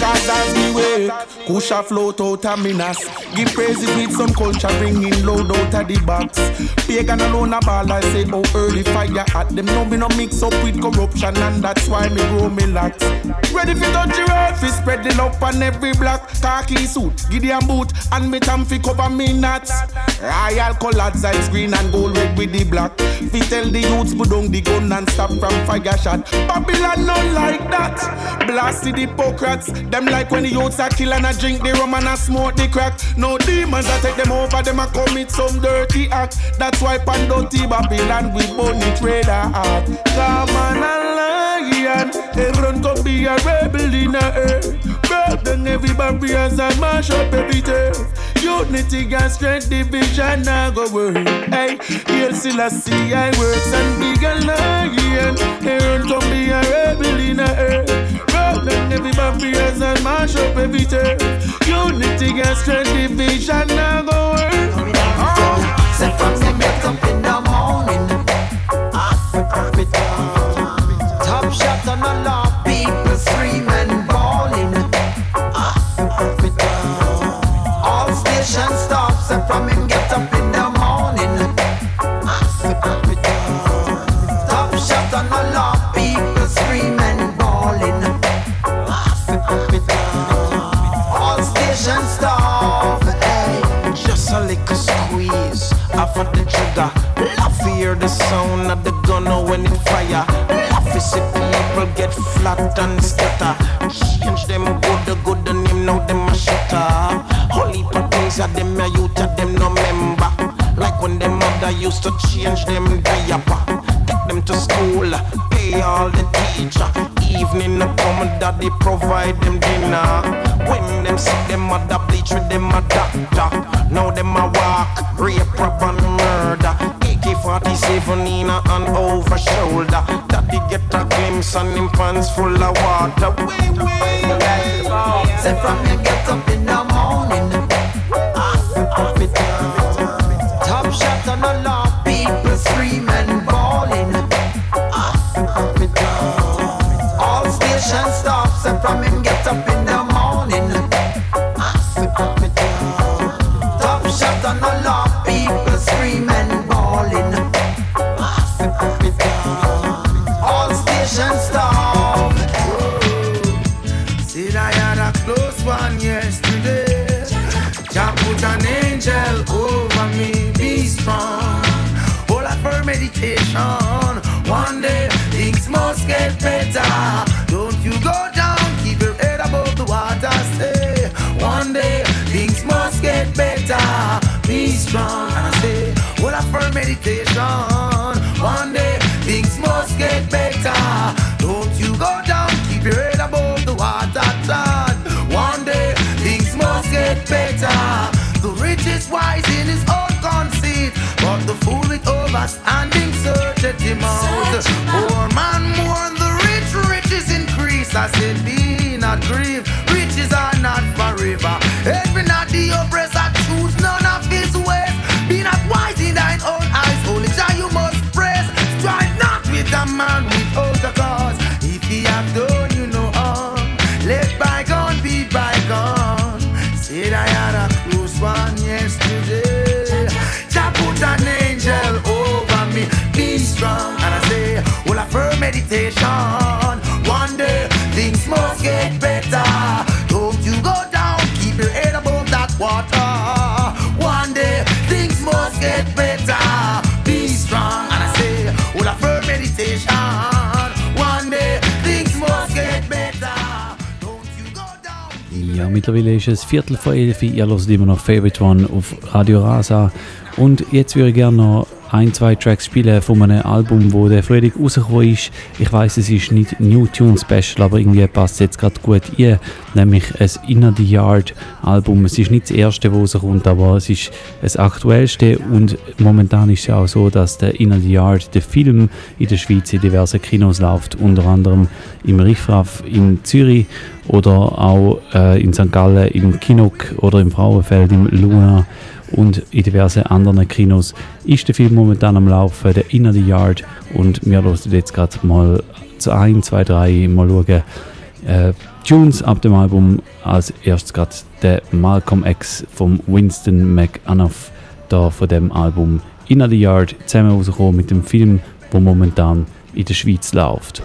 Cause as we wake, Kusha float out of Minas. Give praises with some culture, bringing load out of the box. Pagan alone a ball, I say, oh, early fire at them. No, me no mix up with corruption, and that's why me grow me locks. Ready for the road, fi spread the love on every block. Khaki suit, Gideon boot, and me tam fi cover me nuts. Royal colours, ice green and gold red with the black. Fi tell the youths, put down the gun and stop from fire shot. Babylon not like that. Blasted hypocrites, them like when the youths are kill and a drink the rum and a smoke the crack. No demons I take them over, them a commit some dirty act. That's why Pandoti Babylon we bunny trader art. Come on and lion, everyone come be a rebel in the earth. Break down every barriers and mash up every turf. Unity and strength, division now go work. Hey, here still I see I works and big a lion. Everyone come be a rebel in the earth. Break down every barriers and mash up every turf. Unity and strength, division now go work. Oh. Say from the get up in the morning, sound of the gun when it fire. To see people get flat and scatter. Change them good, the good the name now them a shatter. Holy things of them a youth of them no member. Like when them mother used to change them diaper. Take them to school, pay all the teacher. Evening the come, daddy provide them dinner. When them sick, them mother bleach with them a doctor. Now them a walk, rape, rob and. AK-47 in a hand over shoulder. Daddy get a glimpse and him pants full of water. Way, way, Say from you get up in the morning, Africa. Top of. One day things must get better. Don't you go down, keep your head above the water. Son. One day things must get better. The rich is wise in his own conceit, but the fool with overstanding searcheth him out. Poor man mourn the rich, riches increase. I said, be not grieved, riches are not forever. Every not the oppressor a man Ja, mittlerweile ist es Viertel vor elf. Ihr hört immer noch Favorite One auf Radio Rasa. Und jetzt würde ich gerne noch ein, zwei Tracks spielen von einem Album, wo der Frühling rausgekommen ist. Ich weiß, es ist nicht New Tune Special, aber irgendwie passt es jetzt gerade gut ein. Nämlich ein Inner the Yard Album. Es ist nicht das erste, das rauskommt, aber es ist das aktuellste. Und momentan ist es ja auch so, dass der Inner the Yard, der Film in der Schweiz in diversen Kinos läuft, unter anderem im Riffraff in Zürich oder auch äh, in St. Gallen im Kinok oder im Frauenfeld im Luna und in diversen anderen Kinos ist der Film momentan am Laufen, der Inner the Yard und wir hören jetzt gerade mal zu 1, 2, 3 mal schauen. Äh, Tunes ab dem Album als erstes gerade der Malcolm X vom Winston McAnuff da von dem Album Inner the Yard zusammen rausgekommen mit dem Film, wo momentan in der Schweiz läuft.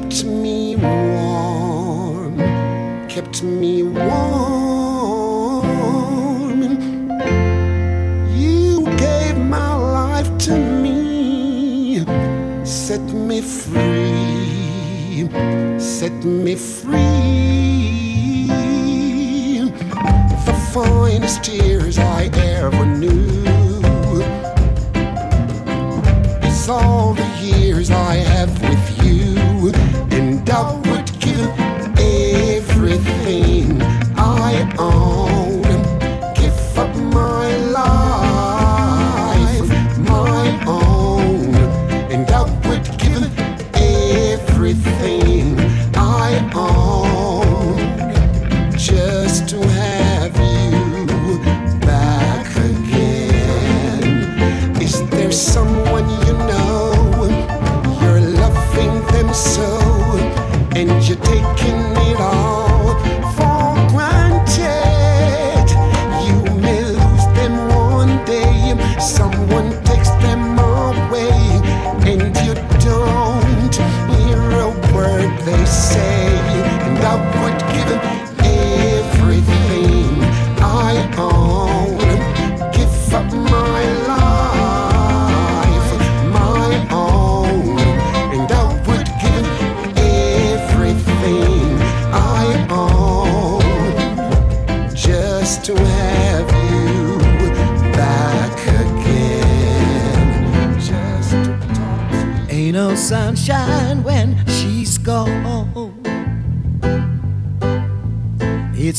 Kept me warm, kept me warm. You gave my life to me, set me free, set me free. The finest tears I ever knew is all the years I have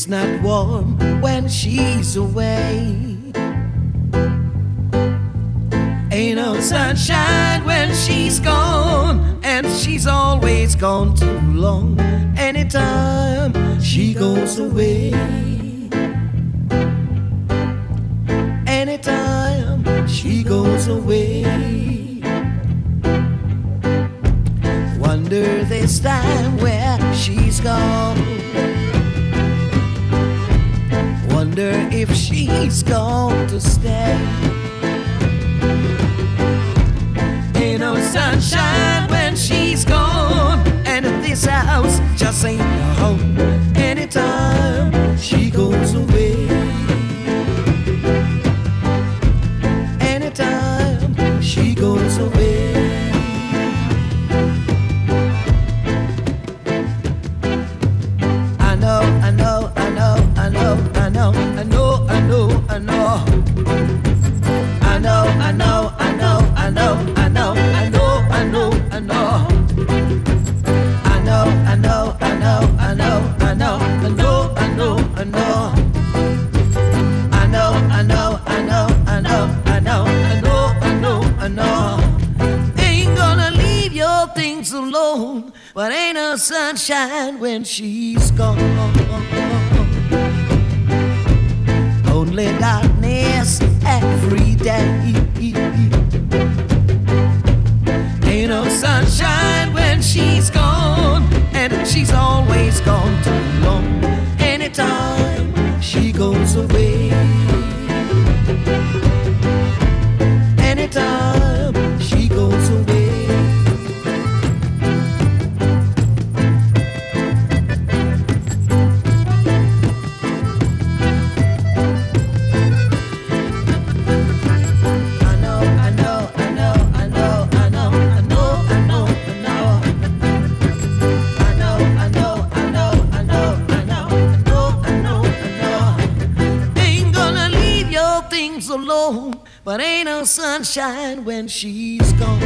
It's not warm when she's away. Ain't no sunshine when she's gone, and she's always gone too. sunshine when she's gone.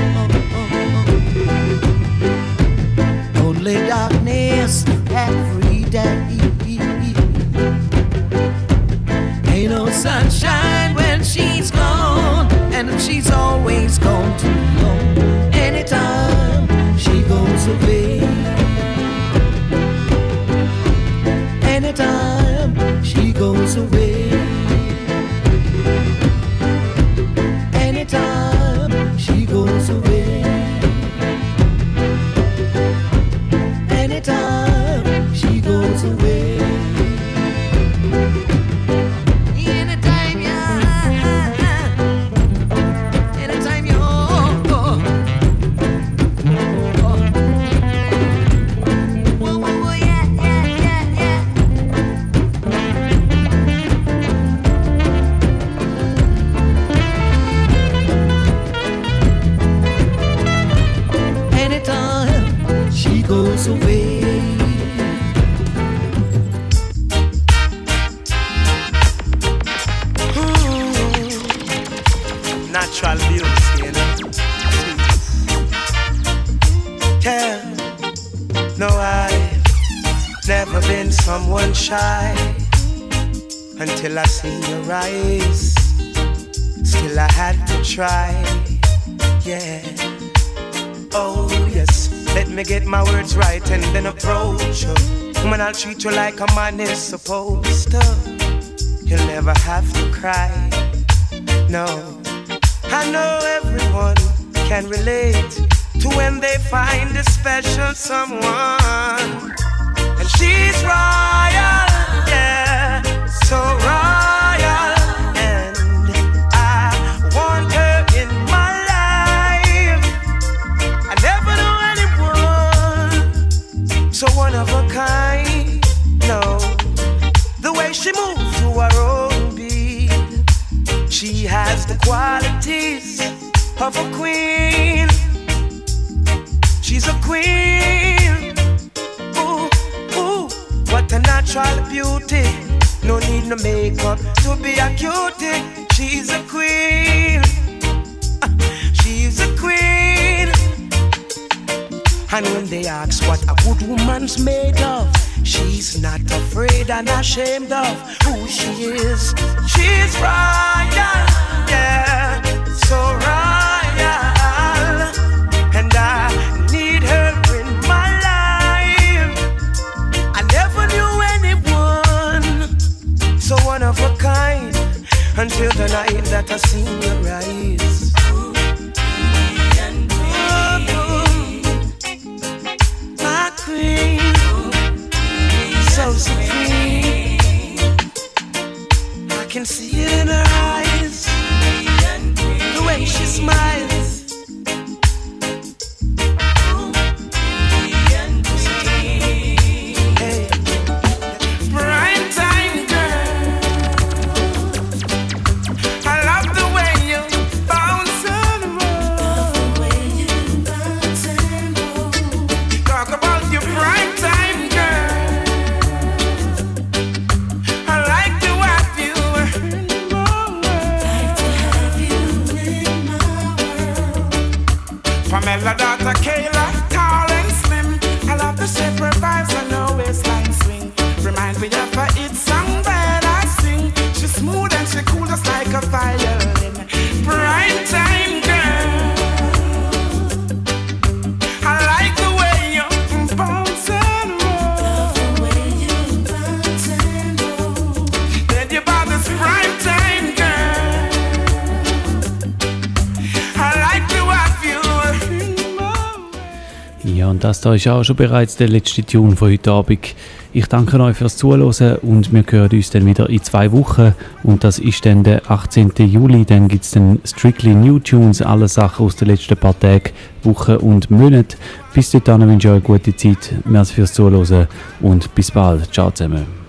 Da ist auch schon bereits der letzte Tune von heute Abend. Ich danke euch fürs Zuhören und wir hören uns dann wieder in zwei Wochen. Und das ist dann der 18. Juli. Dann gibt es dann Strictly New Tunes, alle Sachen aus den letzten paar Tagen, Wochen und Monaten. Bis dahin wünsche ich euch eine gute Zeit. Merci fürs Zuhören und bis bald. Ciao zusammen.